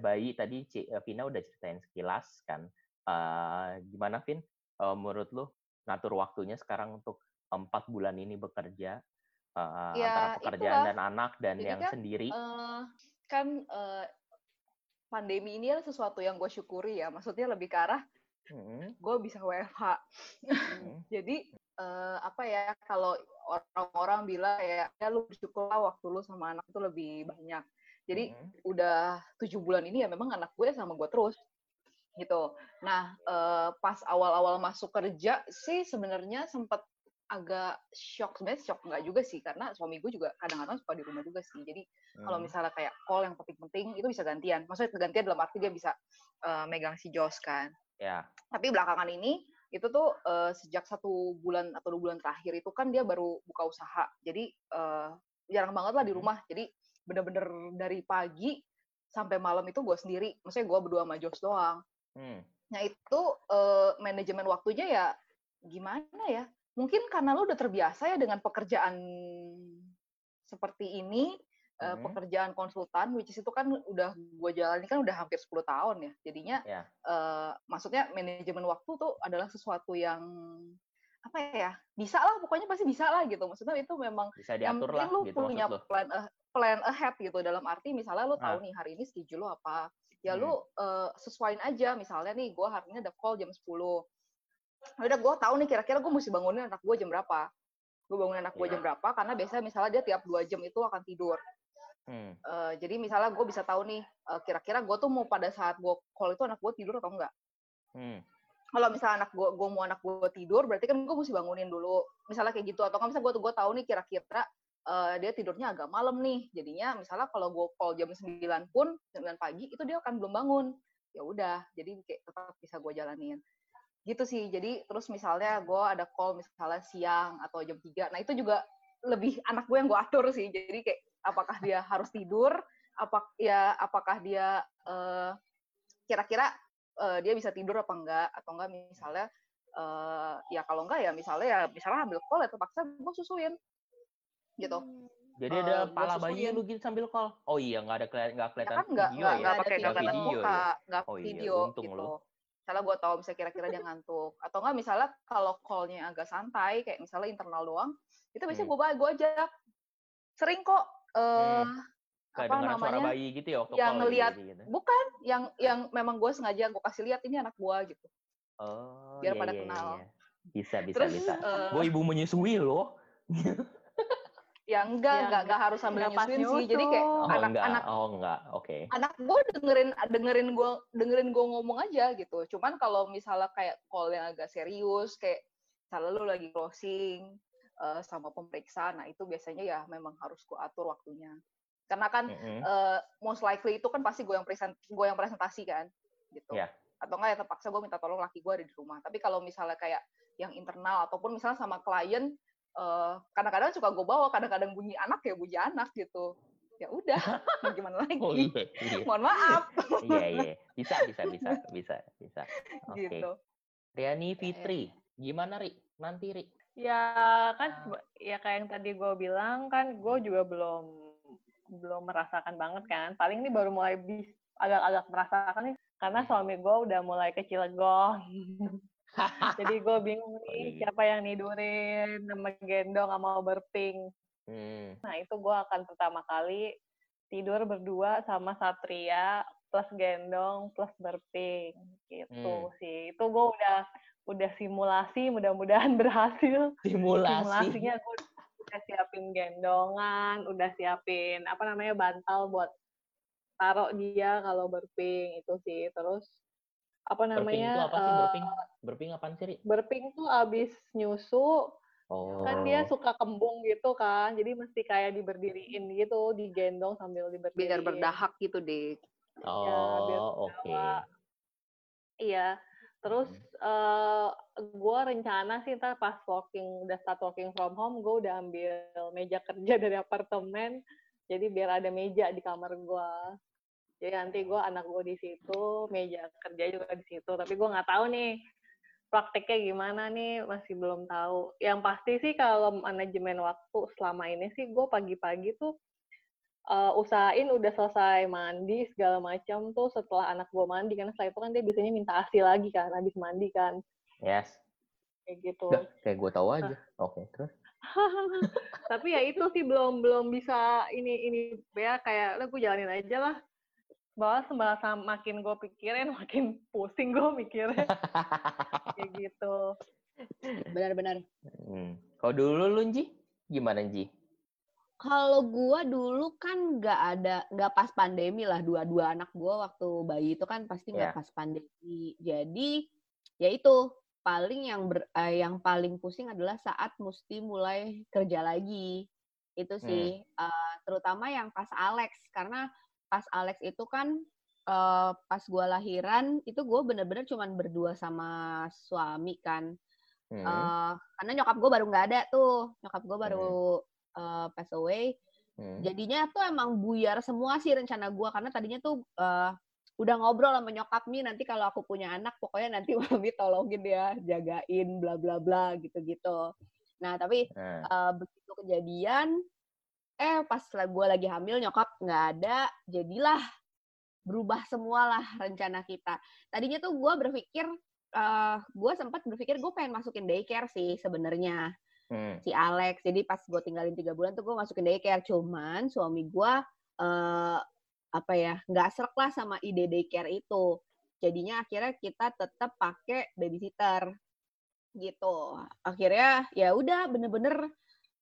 bayi tadi Ci- eh, Vina udah ceritain sekilas kan. Eh, gimana Vin? Eh, menurut lu ngatur waktunya sekarang untuk empat bulan ini bekerja eh,
Ya,
antara pekerjaan
itulah.
dan anak dan
Jadi
yang
kan,
sendiri.
Eh, kan eh, pandemi ini adalah sesuatu yang gue syukuri ya. Maksudnya lebih ke arah
Hmm,
gue bisa WFH
hmm,
jadi eh, apa ya kalau orang-orang bilang ya, ya lu bersyukurlah waktu lu sama anak itu lebih banyak. Jadi
hmm,
udah tujuh bulan ini ya memang anak gue sama gue terus gitu. Nah eh, pas awal-awal masuk kerja sih sebenarnya sempat agak shock sebenarnya shock nggak juga sih karena suami gue juga kadang-kadang suka di rumah juga sih. Jadi kalau
hmm.
misalnya kayak call yang penting-penting itu bisa gantian. Maksudnya gantian dalam arti dia bisa eh, megang si Jos kan.
Ya.
Tapi belakangan ini itu tuh eh, sejak satu bulan atau dua bulan terakhir itu kan dia baru buka usaha. Jadi eh, jarang banget lah di
Hmm.
rumah. Jadi bener-bener dari pagi sampai malam itu gue sendiri. Maksudnya gue berdua sama Jos doang.
Hmm,
nah itu eh, manajemen waktunya ya gimana ya mungkin karena lu udah terbiasa ya dengan pekerjaan seperti ini eh,
Mhm.
pekerjaan konsultan which is itu kan udah gue jalani kan udah hampir 10 tahun ya. Jadinya
ya.
eh, maksudnya manajemen waktu tuh adalah sesuatu yang apa ya bisa lah pokoknya pasti bisa lah gitu. Maksudnya itu memang
bisa
yang
diatur
penting
lah
lu
gitu
punya
lu.
plan a- plan ahead gitu. Dalam arti misalnya lu tahu
Ah.
nih hari ini schedule lu apa ya
Hmm.
lu eh, sesuaiin aja. Misalnya nih gue hari ini ada call jam 10 udah gue tahu nih kira-kira gue mesti bangunin anak gue jam berapa. Gue bangunin anak gue jam berapa karena biasanya misalnya dia tiap dua jam itu akan tidur.
Hmm,
Eh, jadi misalnya gue bisa tahu nih eh, kira-kira gue tuh mau pada saat gue call itu anak gue tidur atau enggak.
Hmm,
kalau misalnya anak gue gue mau anak gue tidur berarti kan gue mesti bangunin dulu. Misalnya kayak gitu atau kan misalnya gue gue tahu nih kira-kira eh, dia tidurnya agak malam nih. Jadinya misalnya kalau gue call jam 9 pun 9 pagi itu dia akan belum bangun. Ya udah jadi kayak tetap bisa gue jalanin gitu sih. Jadi terus misalnya gue ada call misalnya siang atau jam 3 nah itu juga lebih anak gue yang gue atur sih. Jadi kayak apakah dia harus tidur apa ya apakah dia eh, kira-kira eh, dia bisa tidur apa enggak atau enggak misalnya eh, ya kalau enggak ya misalnya ya misalnya ambil call ya terpaksa gue susuin. Gitu.
Jadi
Eh,
ada
gua
pala bayi lu gitu sambil call? Oh iya nggak ada nggak
ya
kelihatan
kan enggak
video
enggak
ya?
enggak pakai
Nggak
kelihatan
video
muka
ya?
nggak
Oh iya,
video
untung
gitu.
lo.
Misalnya gue tahu misalnya kira-kira dia ngantuk atau enggak misalnya kalau callnya agak santai kayak misalnya internal doang itu biasanya
Hmm.
gue gue ajak sering kok eh
Kayak
apa
dengeran suara
namanya
bayi gitu ya waktu
yang
call
ngeliat
gitu, gitu.
bukan yang yang memang gue sengaja gue kasih lihat ini anak gue gitu
oh
biar
iya,
pada
iya,
kenal.
iya. bisa bisa
terus
bisa
eh,
gue ibu menyusui loh
ya enggak
Ya,
enggak enggak harus sambil nyusuin sih. Jadi kayak
nyusu.
oh
anak
enggak.
anak
oh enggak. Oke.
anak gue dengerin dengerin gue dengerin gue ngomong aja gitu. Cuman kalau misalnya kayak call yang agak serius kayak misalnya lu lagi closing eh, sama pemeriksa nah itu biasanya ya memang harus gue atur waktunya. Karena kan
Mm-mm.
eh, most likely itu kan pasti gue yang present gue yang presentasi kan gitu.
Iya.
atau enggak ya terpaksa gue minta tolong laki gue ada di rumah. Tapi kalau misalnya kayak yang internal ataupun misalnya sama klien eh, kadang-kadang suka gue bawa kadang-kadang bunyi anak ya bunyi anak gitu ya udah gimana lagi
Oh iya, iya.
mohon maaf
Iya, iya. Bisa, bisa, bisa, bisa, bisa. Oke.
gitu
Riani Fitri, gimana Ri? Nanti Ri.
Ya kan seba- ya kayak yang tadi gue bilang kan gue juga belum belum merasakan banget kan. Paling ini baru mulai bis agak-agak merasakan nih karena suami gue udah mulai kecilegon. Jadi gue bingung nih
Iya.
siapa yang nidurin, sama gendong sama berping.
Hmm.
Nah itu gue akan pertama kali tidur berdua sama Satria plus gendong plus berping gitu
Hmm.
sih. Itu gue udah udah simulasi, mudah-mudahan berhasil.
Simulasi.
Simulasinya gue udah siapin gendongan, udah siapin apa namanya bantal buat taruh dia kalau berping itu sih. Terus apa
Berping
namanya?
itu apa sih
eh,
berping? Berping apaan sih Ri?
berping tuh abis nyusu
Oh.
kan dia suka kembung gitu kan jadi mesti kayak diberdiriin gitu digendong sambil diberdiriin
biar berdahak gitu deh.
Oh,
biar
oke.
terbawa. iya terus
Hmm.
eh gue rencana sih ntar pas working udah start working from home gue udah ambil meja kerja dari apartemen jadi biar ada meja di kamar gue jadi nanti gue anak gue di situ meja kerja juga di situ. Tapi gue nggak tahu nih prakteknya gimana nih masih belum tahu. Yang pasti sih kalau manajemen waktu selama ini sih gue pagi-pagi tuh eh, usahain udah selesai mandi segala macam tuh setelah anak gue mandi. Karena setelah itu kan dia biasanya minta asi lagi kan habis mandi kan.
Yes.
kayak gitu.
Nggak, kayak gue tahu aja. Oke, terus?
tapi ya itu sih belum belum bisa ini ini ya kayak lah gue jalanin aja lah bahwa sembah makin gue pikirin makin pusing gue mikirnya kayak gitu
Benar-benar.
Hmm. Kalau dulu lu Ji, gimana Ji?
Kalau gua dulu kan nggak ada nggak pas pandemi lah dua-dua anak gua waktu bayi itu kan pasti nggak
Iya.
pas pandemi. Jadi ya itu paling yang ber, eh, yang paling pusing adalah saat mesti mulai kerja lagi. Itu sih eh, terutama yang pas Alex karena pas Alex itu kan eh, pas gua lahiran itu gua bener-bener cuman berdua sama suami kan.
Hmm.
Eh, karena nyokap gue baru nggak ada tuh nyokap gue baru eh, pass away
Hmm.
jadinya tuh emang buyar semua sih rencana gue karena tadinya tuh eh, udah ngobrol sama nyokap nih nanti kalau aku punya anak pokoknya nanti mami tolongin ya jagain bla bla bla gitu gitu nah tapi
Nah,
eh, begitu kejadian eh pas gue lagi hamil nyokap nggak ada jadilah berubah semualah rencana kita. Tadinya tuh gue berpikir eh gue sempat berpikir gue pengen masukin daycare sih sebenarnya
hmm.
si Alex. Jadi pas gue tinggalin tiga bulan tuh gue masukin daycare. Cuman suami gue eh apa ya nggak serak lah sama ide daycare itu. Jadinya akhirnya kita tetap pakai babysitter gitu. Akhirnya ya udah bener-bener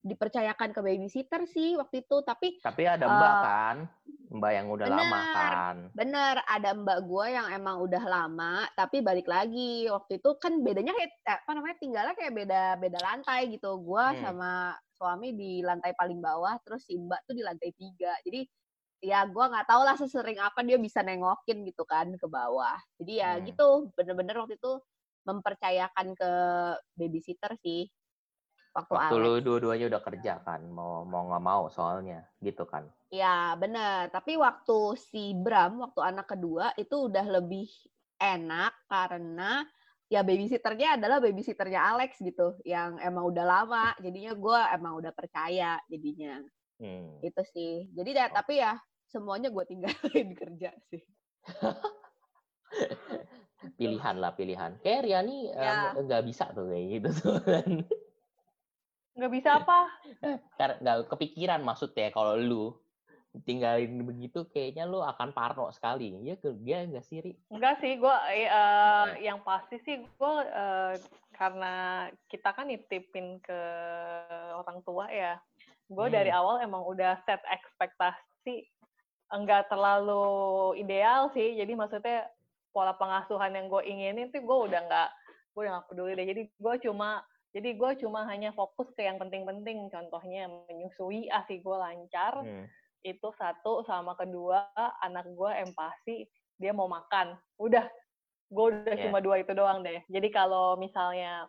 dipercayakan ke babysitter sih waktu itu tapi
Tapi ada Mbak
Eh,
kan? Mbak yang udah lama
bener.
kan?
bener ada mbak gue yang emang udah lama tapi balik lagi waktu itu kan bedanya kayak eh, apa namanya tinggalnya kayak beda beda lantai gitu gue
Hmm.
sama suami di lantai paling bawah terus si mbak tuh di lantai tiga jadi ya gue nggak tahu lah sesering apa dia bisa nengokin gitu kan ke bawah jadi ya
Hmm.
gitu bener-bener waktu itu mempercayakan ke babysitter sih waktu,
Waktu
Alex.
lu dua-duanya udah kerja kan? Mau mau nggak mau soalnya, gitu kan?
Ya, benar. Tapi waktu si Bram, waktu anak kedua, itu udah lebih enak karena ya babysitternya adalah babysitternya Alex gitu, yang emang udah lama. Jadinya gue emang udah percaya jadinya.
Hmm.
Itu sih. Jadi ya,
Oh.
tapi ya semuanya gue tinggalin kerja sih.
Pilihan lah, pilihan. Kayak Riani
Ya.
em, nggak bisa tuh kayak gitu tuh kan.
Nggak bisa apa
Karena nggak kepikiran maksudnya kalau lu tinggalin begitu kayaknya lu akan parno sekali. Ya ke dia nggak sih, Ri?
Enggak sih, gue yang pasti sih gue karena kita kan nitipin ke orang tua ya. Gue dari
Hmm.
awal emang udah set ekspektasi enggak terlalu ideal sih. Jadi maksudnya pola pengasuhan yang gue inginin tuh gue udah nggak gue udah nggak peduli deh. Jadi gue cuma jadi gue cuma hanya fokus ke yang penting-penting. Contohnya menyusui asi gue lancar
Hmm.
itu satu sama kedua anak gue empati dia mau makan udah gue udah
Iya.
cuma dua itu doang deh jadi kalau misalnya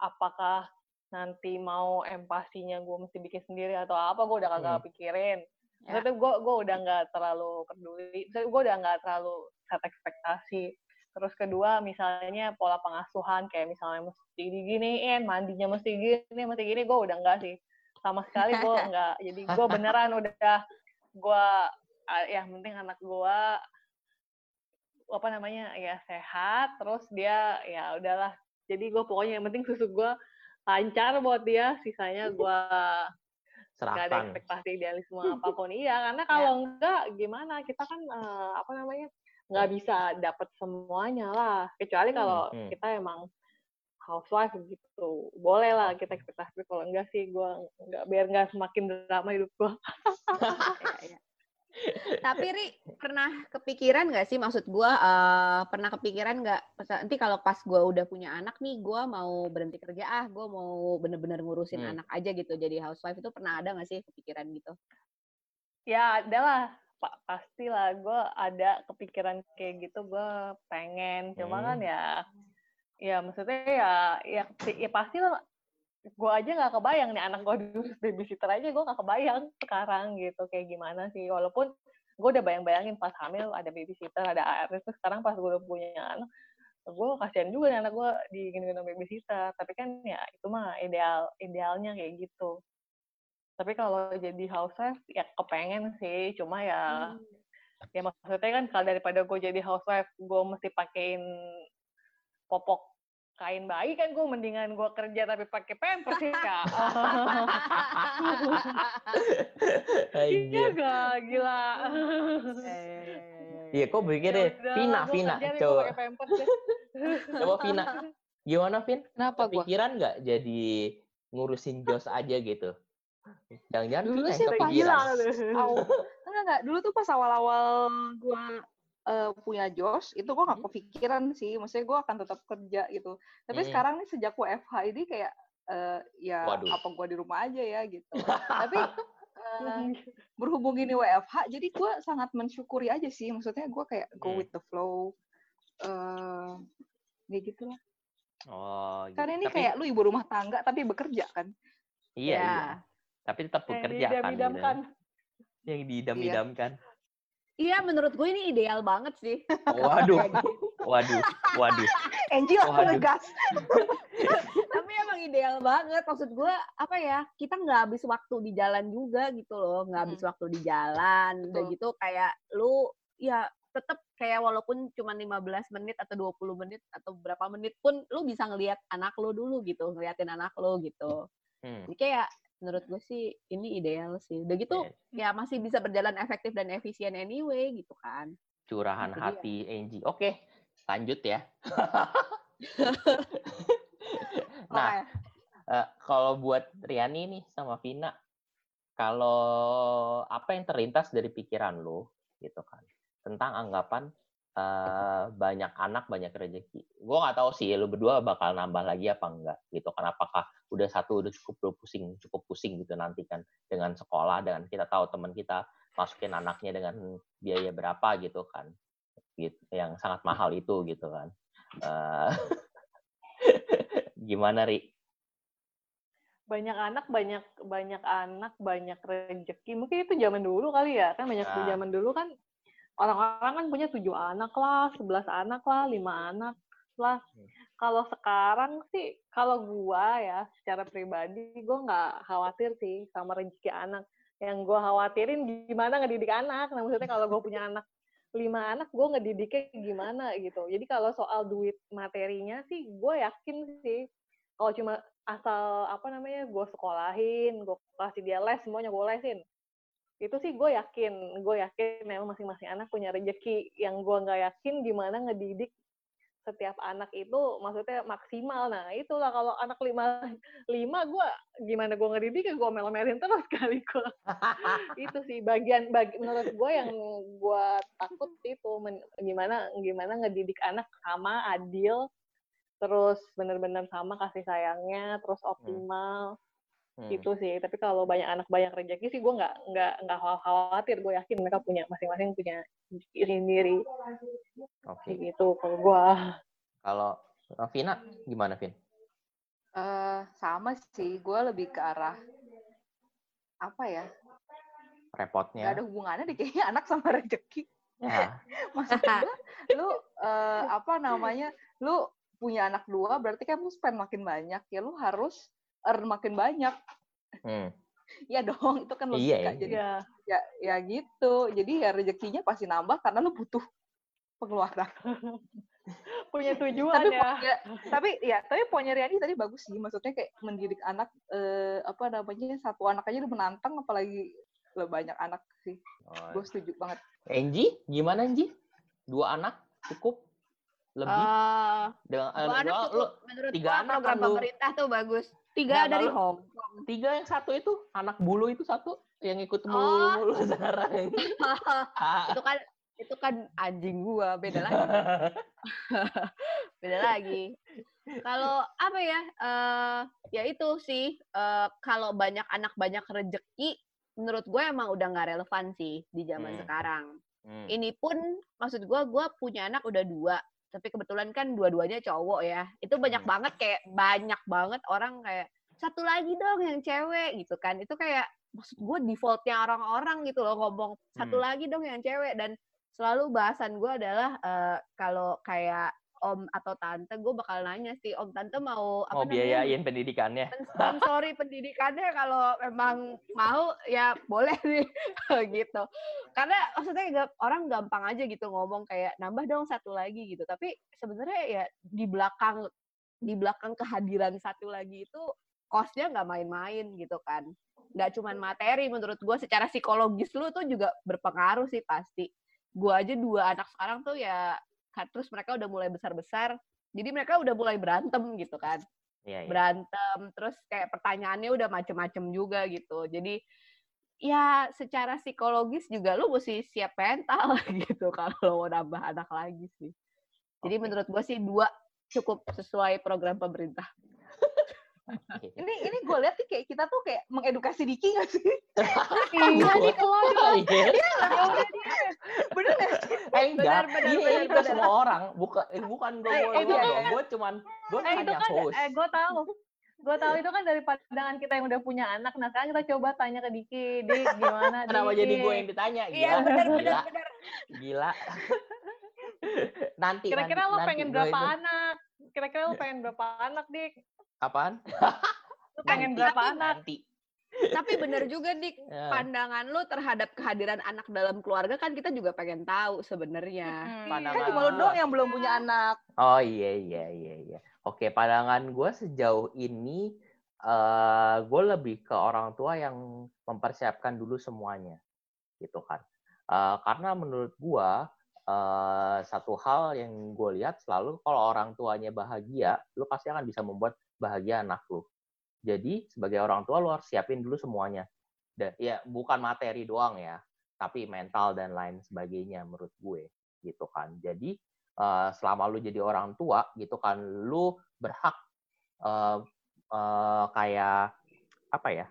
apakah nanti mau empatinya gue mesti bikin sendiri atau apa gue udah kagak
Hmm.
pikirin. Maksudnya gue gue udah nggak terlalu peduli. Maksudnya gue udah nggak terlalu set ekspektasi. Terus kedua misalnya pola pengasuhan kayak misalnya mesti diginiin, mandinya mesti gini, mesti gini, gue udah enggak sih. Sama sekali gue enggak. Jadi gue beneran udah gue ya yang penting anak gue apa namanya ya sehat terus dia ya udahlah jadi gue pokoknya yang penting susu gue lancar buat dia sisanya gue nggak ada ekspektasi idealisme apa pun iya karena kalau enggak gimana kita kan eh, apa namanya nggak bisa dapat semuanya lah kecuali kalau
hmm.
kita emang housewife gitu boleh lah kita ekspektasi kalau enggak sih gue nggak biar nggak semakin drama hidup gue.
Tapi Ri, pernah kepikiran nggak sih maksud gua eh, pernah kepikiran nggak nanti kalau pas gua udah punya anak nih gua mau berhenti kerja ah gua mau bener-bener ngurusin
Hmm.
anak aja gitu jadi housewife itu pernah ada nggak sih kepikiran gitu?
ya adalah pa- pastilah gue ada kepikiran kayak gitu gue pengen. Cuma kan
Hmm.
ya ya maksudnya ya ya, ya pasti lah gue aja nggak kebayang nih anak gue dulu babysitter aja gue nggak kebayang sekarang gitu kayak gimana sih. Walaupun gue udah bayang-bayangin pas hamil ada babysitter ada ART terus sekarang pas gue udah punya anak gue kasihan juga nih anak gue digini-gini babysitter. Tapi kan ya itu mah ideal idealnya kayak gitu tapi kalau jadi housewife ya kepengen sih cuma ya ya maksudnya kan kalau daripada gue jadi housewife gue mesti pakein popok kain bayi kan gue mendingan gue kerja tapi pakai pampers ya iya
Anjir.
gak gila
Iya, kok pikir
Ya
deh.
udah,
Vina,
gua
Vina.
gua
Coba,
deh.
coba Vina. Gimana, Vin?
Kenapa gua?
Kepikiran nggak jadi ngurusin Jos aja gitu? Jangan-jangan
Dulu sih
kepikiran.
Gila.
Au. Enggak, enggak. Dulu tuh pas awal-awal gua eh, punya Josh, itu gua nggak kepikiran sih. Maksudnya gua akan tetap kerja gitu. Tapi
Hmm.
sekarang nih sejak WFH ini kayak eh, ya
Waduh.
apa gua di rumah aja ya gitu. Tapi eh, berhubung ini WFH, jadi gua sangat mensyukuri aja sih. Maksudnya gua kayak go
Hmm.
with the flow. Eh, ya gitu lah.
Oh, gitu.
Karena ini
Tapi-
kayak lu ibu rumah tangga tapi bekerja kan.
Iya,
Ya.
iya. Tapi tetap
Yang
bekerja kan. gitu.
diidam-idamkan.
Yang diidam-idamkan.
Iya menurut gue ini ideal banget sih.
Waduh, waduh, waduh.
Angel aku
Waduh.
ngegas.
Tapi emang ideal banget. Maksud gue apa ya? Kita nggak habis waktu di jalan juga gitu loh. Nggak habis waktu di jalan. Udah
Betul.
gitu kayak lu ya tetap kayak walaupun cuma 15 menit atau 20 menit atau berapa menit pun lu bisa ngelihat anak lu dulu gitu, ngeliatin anak lu gitu.
Hmm.
Jadi kayak menurut gue sih ini ideal sih. Udah gitu ya masih bisa berjalan efektif dan efisien anyway gitu kan.
Curahan
Itu dia.
hati Angie. Oke, lanjut ya. nah,
Oke.
eh, kalau buat Riani nih sama Vina, kalau apa yang terlintas dari pikiran lo gitu kan tentang anggapan eh, banyak anak banyak rezeki. Gue nggak tahu sih lo berdua bakal nambah lagi apa enggak gitu kan. Apakah udah satu udah cukup lo pusing cukup pusing gitu nanti kan dengan sekolah dengan kita tahu teman kita masukin anaknya dengan biaya berapa gitu kan gitu yang sangat mahal itu gitu kan. Eh, gimana ri?
banyak anak banyak banyak anak banyak rezeki mungkin itu zaman dulu kali ya kan banyak
Ah.
zaman dulu kan orang-orang kan punya tujuh anak lah sebelas anak lah lima anak lah.
Hmm.
kalau sekarang sih kalau gua ya secara pribadi gua nggak khawatir sih sama rezeki anak. Yang gua khawatirin gimana ngedidik anak. Nah maksudnya kalau gua punya anak lima anak gue ngedidiknya gimana gitu. Jadi kalau soal duit materinya sih gue yakin sih. Kalau cuma asal apa namanya gue sekolahin gue kasih dia les semuanya gue lesin itu sih gue yakin gue yakin memang masing-masing anak punya rezeki yang gue nggak yakin gimana ngedidik setiap anak itu maksudnya maksimal. Nah itulah kalau anak lima lima gue gimana gue ngedidik gue melo-melin terus kali gue itu sih bagian bagi, menurut gue yang gue takut itu men, gimana gimana ngedidik anak sama adil terus benar-benar sama kasih sayangnya terus optimal.
Hmm.
Itu sih tapi kalau banyak anak banyak rezeki sih gue nggak nggak nggak khawatir gue yakin mereka punya masing-masing punya rezeki sendiri
Oke.
kayak gitu kalau gue
Kalau eh, Vina gimana Vin?
Eh, sama sih, gue lebih ke arah apa ya?
repotnya.
Gak ada hubungannya deh kayaknya anak sama rezeki.
Ya.
Maksud gue, lu eh, apa namanya, lu punya anak dua, berarti kan lu spend makin banyak, ya lu harus earn makin banyak.
Hmm.
Iya dong, itu kan
Iya,
logika.
iya.
Jadi
Iya.
ya ya gitu. Jadi ya rezekinya pasti nambah karena lu butuh pengeluaran.
Punya tujuan
tapi
ya.
poinnya, tapi ya tapi poinnya Riani tadi bagus sih maksudnya kayak mendidik anak eh, apa namanya satu anak aja udah menantang apalagi le- banyak anak sih
Oh,
gue setuju banget
Angie, gimana Angie? Dua anak cukup? Lebih?
Eh,
dengan, eh,
dua anak
lu-
cukup.
lu-
menurut
tiga
gua
anak
program
kan lu-
pemerintah tuh bagus. Tiga
Nggak,
dari Hong
tiga yang satu itu anak bulu itu satu yang ikut
Oh.
mulu-mulu sekarang. Ah.
itu kan itu kan anjing gua beda lagi beda lagi kalau apa ya eh ya itu sih eh kalau banyak anak banyak rezeki menurut gue emang udah nggak relevan sih di zaman
Hmm.
sekarang
Hmm.
ini pun maksud gue gue punya anak udah dua tapi kebetulan kan dua-duanya cowok ya itu banyak
Hmm.
banget kayak banyak banget orang kayak satu lagi dong yang cewek gitu kan itu kayak maksud gue defaultnya orang-orang gitu loh ngomong satu
Hmm.
lagi dong yang cewek dan selalu bahasan gue adalah eh, kalau kayak om atau tante gue bakal nanya sih om tante mau apa
Mau
namanya
biayain pendidikannya.
sponsori pendidikannya kalau memang mau ya boleh sih gitu. Karena maksudnya gak- orang gampang aja gitu ngomong kayak nambah dong satu lagi gitu. Tapi sebenarnya ya di belakang di belakang kehadiran satu lagi itu costnya nggak main-main gitu kan. Nggak cuman materi menurut gue secara psikologis lu tuh juga berpengaruh sih pasti. Gue aja dua anak sekarang tuh ya terus mereka udah mulai besar-besar jadi mereka udah mulai berantem gitu kan
Iya, iya.
berantem terus kayak pertanyaannya udah macem-macem juga gitu jadi ya secara psikologis juga lu mesti siap mental gitu kalau mau nambah anak lagi sih jadi
Oke.
menurut gue sih dua cukup sesuai program pemerintah.
Ini ini gue lihat nih kayak kita tuh kayak mengedukasi Diki gak sih
Iya nih keluar
Iya.
bener gak sih
Eh enggak,
Benar, benar,
ini,
benar,
ini ke
benar.
semua orang, bukan eh, bukan gue
Eh,
gue gue cuman gue
Eh itu
hanya
kan,
host.
eh gue tahu. Gue tahu itu kan dari pandangan kita yang udah punya anak. Nah sekarang kita coba tanya ke Diki, Dik gimana?
Kenapa
Dik?
jadi gue yang ditanya? Gila,
iya benar
gila,
benar benar
gila. nanti
Kira-kira lo
nanti
pengen
gue
berapa
itu-
anak? Kira-kira lo pengen berapa anak, Dik?
Apaan?
Lo pengen berapa
Tapi-
anak?
Nanti.
tapi benar juga dik
Ya.
pandangan lu terhadap kehadiran anak dalam keluarga kan kita juga pengen tahu sebenarnya
Hmm,
Pandangan
kan cuma lu
gua.
doang yang belum punya anak
Oh iya iya iya iya. Oke, pandangan gue sejauh ini eh gue lebih ke orang tua yang mempersiapkan dulu semuanya, gitu kan. Eh, karena menurut gue eh satu hal yang gue lihat selalu kalau orang tuanya bahagia, lu pasti akan bisa membuat bahagia anak lu. Jadi sebagai orang tua lu harus siapin dulu semuanya. Dan ya bukan materi doang ya, tapi mental dan lain sebagainya menurut gue, gitu kan. Jadi eh, selama lu jadi orang tua gitu kan lu berhak eh, eh, kayak apa ya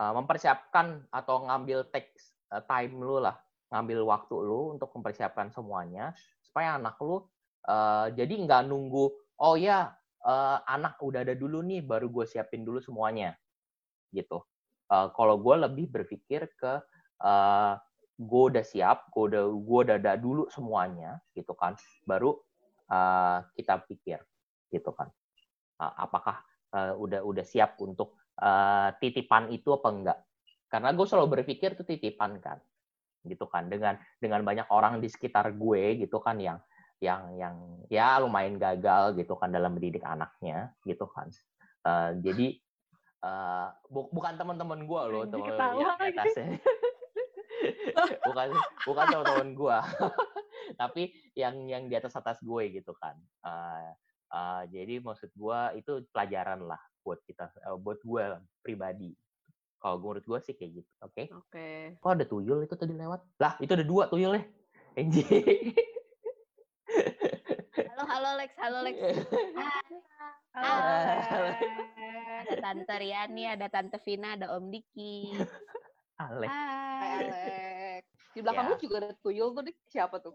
eh, mempersiapkan atau ngambil text eh, time lu lah ngambil waktu lu untuk mempersiapkan semuanya supaya anak lu eh, jadi nggak nunggu oh ya eh, anak udah ada dulu nih baru gue siapin dulu semuanya gitu Eh, kalau gue lebih berpikir ke eh, gue udah siap, gue udah gue udah ada dulu semuanya, gitu kan. Baru uh, kita pikir, gitu kan. Uh, apakah uh, udah udah siap untuk uh, titipan itu apa enggak? Karena gue selalu berpikir itu titipan kan, gitu kan. Dengan dengan banyak orang di sekitar gue, gitu kan, yang yang yang ya lumayan gagal gitu kan dalam mendidik anaknya, gitu kan. Uh, jadi uh, bu- bukan teman-teman gue loh, teman ya, atasnya. bukan bukan teman-teman gue tapi yang yang di atas atas gue gitu kan. Uh, uh, jadi maksud gue itu pelajaran lah buat kita uh, buat gue pribadi. Kalau menurut gue sih kayak gitu oke?
Oke.
Kok ada tuyul itu tadi lewat? Lah itu ada dua tuyulnya. Anjing.
halo halo Lex. Halo Lex.
Halo.
Halo.
ada tante Riani ada tante Vina ada Om Diki.
Alex.
Hai
Hai.
Alex. Di belakang
Ya.
lu juga ada tuyul tuh Dik. siapa tuh?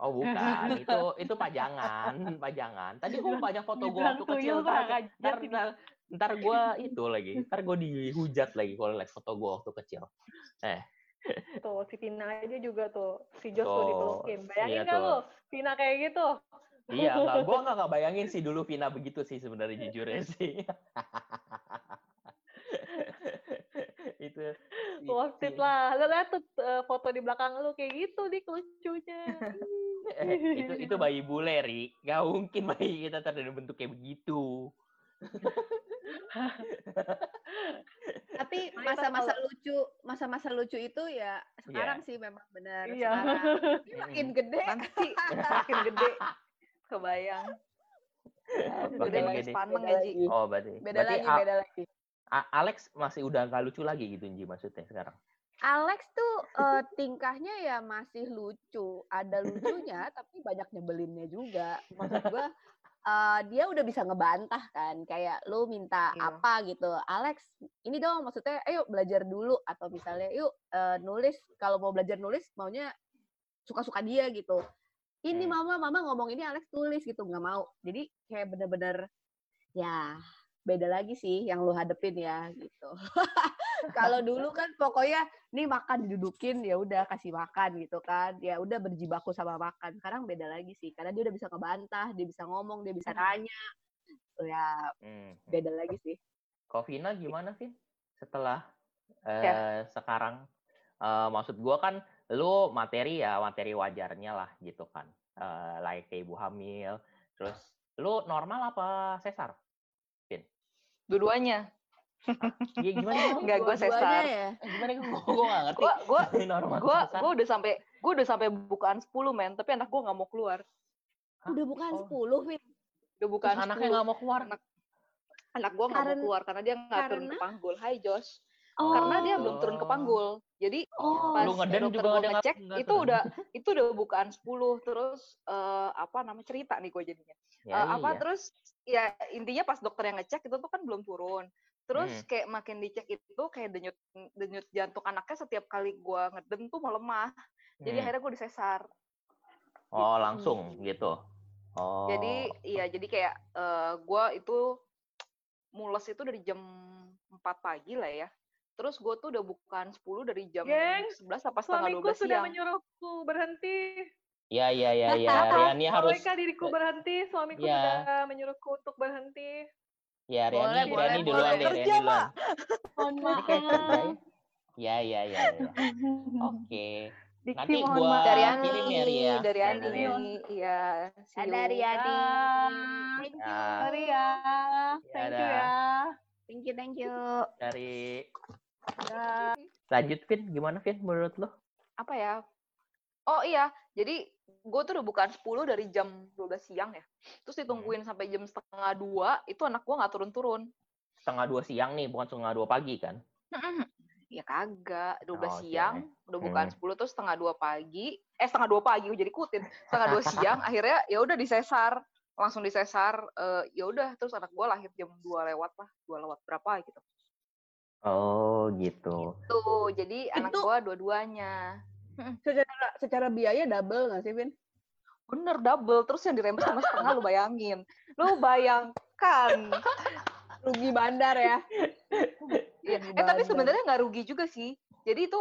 Oh bukan. Itu itu pajangan pajangan. Tadi gue banyak foto gue waktu kecil
tuh.
ntar ntar, ntar, ntar gue itu lagi. Ntar gue dihujat lagi kalau lihat foto gue waktu kecil. Eh
Tuh, si Vina aja juga tuh. Si Jos tuh dipelukin. Bayangin
iya tuh.
lu? Vina kayak gitu.
Iya, nggak, gue nggak nggak bayangin sih dulu Vina begitu sih sebenarnya jujur ya sih. itu
Worth it lah. Lu lihat tuh eh, foto di belakang lu kayak gitu nih lucunya.
eh, itu itu bayi bule ri gak mungkin bayi kita terjadi bentuk kayak begitu
Tapi masa-masa lucu, masa-masa lucu itu ya sekarang sih memang benar.
Iya.
Makin gede.
Nanti makin gede. Kebayang.
Makin
Udah nangis
gede.
paneng
Beda
ya, Ji.
lagi.
oh berarti
Beda
berarti
lagi,
A-
beda lagi.
A- Alex masih udah gak lucu lagi gitu Nji maksudnya sekarang
Alex tuh eh, tingkahnya ya masih lucu, ada lucunya tapi banyak nyebelinnya juga. Maksud gua eh, dia udah bisa ngebantah kan, kayak lu minta
Iya.
apa gitu, Alex ini dong maksudnya, ayo belajar dulu atau misalnya yuk eh, nulis kalau mau belajar nulis maunya suka-suka dia gitu. Ini
Hmm.
mama mama ngomong ini Alex tulis gitu nggak mau. Jadi kayak bener-bener ya beda lagi sih yang lu hadepin ya gitu. Kalau dulu kan pokoknya nih makan didudukin ya udah kasih makan gitu kan. Ya udah berjibaku sama makan. Sekarang beda lagi sih karena dia udah bisa ngebantah, dia bisa ngomong, dia bisa tanya. Tuh ya
hmm.
beda lagi sih.
Kok Vina gimana Vin setelah eh,
Ya.
sekarang eh, maksud gua kan lu materi ya materi wajarnya lah gitu kan Eh like ibu hamil terus lu normal apa sesar
Dua-duanya.
Iya gimana?
Enggak, gue sesar.
ya.
Gimana gua gua nggak ngerti sesar.
gua udah sampai gua udah sampai bukaan 10 men, tapi anak gua nggak mau keluar.
Hah?
Udah bukan
Oh.
10, Vin.
Udah
Terus
bukaan
anaknya
10.
nggak mau keluar
Anak anak gua nggak mau keluar karena dia nggak turun ke panggul. Hai Josh.
Oh.
Karena dia belum turun ke panggul. Jadi
Oh.
pas
Lu ngeden
dokter
juga
ngecek
nggak
itu udah itu udah bukaan 10 terus eh, apa namanya cerita nih gue jadinya.
Ya,
Eh, apa
iya.
terus ya intinya pas dokter yang ngecek itu tuh kan belum turun. Terus
Hmm.
kayak makin dicek itu kayak denyut denyut jantung anaknya setiap kali gua ngeden tuh melemah. Jadi
Hmm.
akhirnya gue disesar.
Oh langsung gitu. Oh.
Jadi iya jadi kayak eh, gua itu mules itu dari jam 4 pagi lah ya. Terus gue tuh udah bukan 10 dari jam
Geng,
11 apa setengah
Suamiku
12
sudah
siang.
menyuruhku berhenti.
Ya ya ya ya. Riani harus
Bolehkah diriku berhenti? Suamiku
Ya.
sudah menyuruhku untuk berhenti.
ya Riani
Boleh,
Riani
boleh,
duluan
boleh.
deh Riani duluan.
Mohon
kerja ya. Ya ya ya. ya. Oke.
Diksi
Nanti
mohon
gua
maaf.
Dari
kirim
Andi,
ya, Ria.
dari
Ya,
Andi. iya. see
Ada.
Dah.
Thank you.
Ya.
Sorry ya. Thank you ya.
Thank you, thank you.
Dari
Dah.
lanjut Vin, gimana Vin menurut lo?
Apa ya? Oh iya, jadi gue tuh udah bukan 10 dari jam 12 siang ya. Terus ditungguin sampai jam setengah dua, itu anak gue nggak turun-turun.
Setengah dua siang nih, bukan setengah dua pagi kan?
Ya kagak, 12
Oh,
siang, udah bukan
Hmm.
10 terus setengah dua pagi, eh setengah dua pagi, gue jadi kutin. Setengah dua siang, akhirnya ya udah disesar, langsung disesar, eh, ya udah terus anak gue lahir jam 2 lewat lah, 2 lewat berapa gitu.
Oh, gitu.
Gitu. Jadi anak gue dua-duanya.
Secara secara biaya double nggak sih, Vin?
Bener double, terus yang dirembes sama setengah lu bayangin. Lu bayangkan.
Rugi bandar ya.
Iya.
Rugi
Eh tapi sebenarnya nggak rugi juga sih. Jadi itu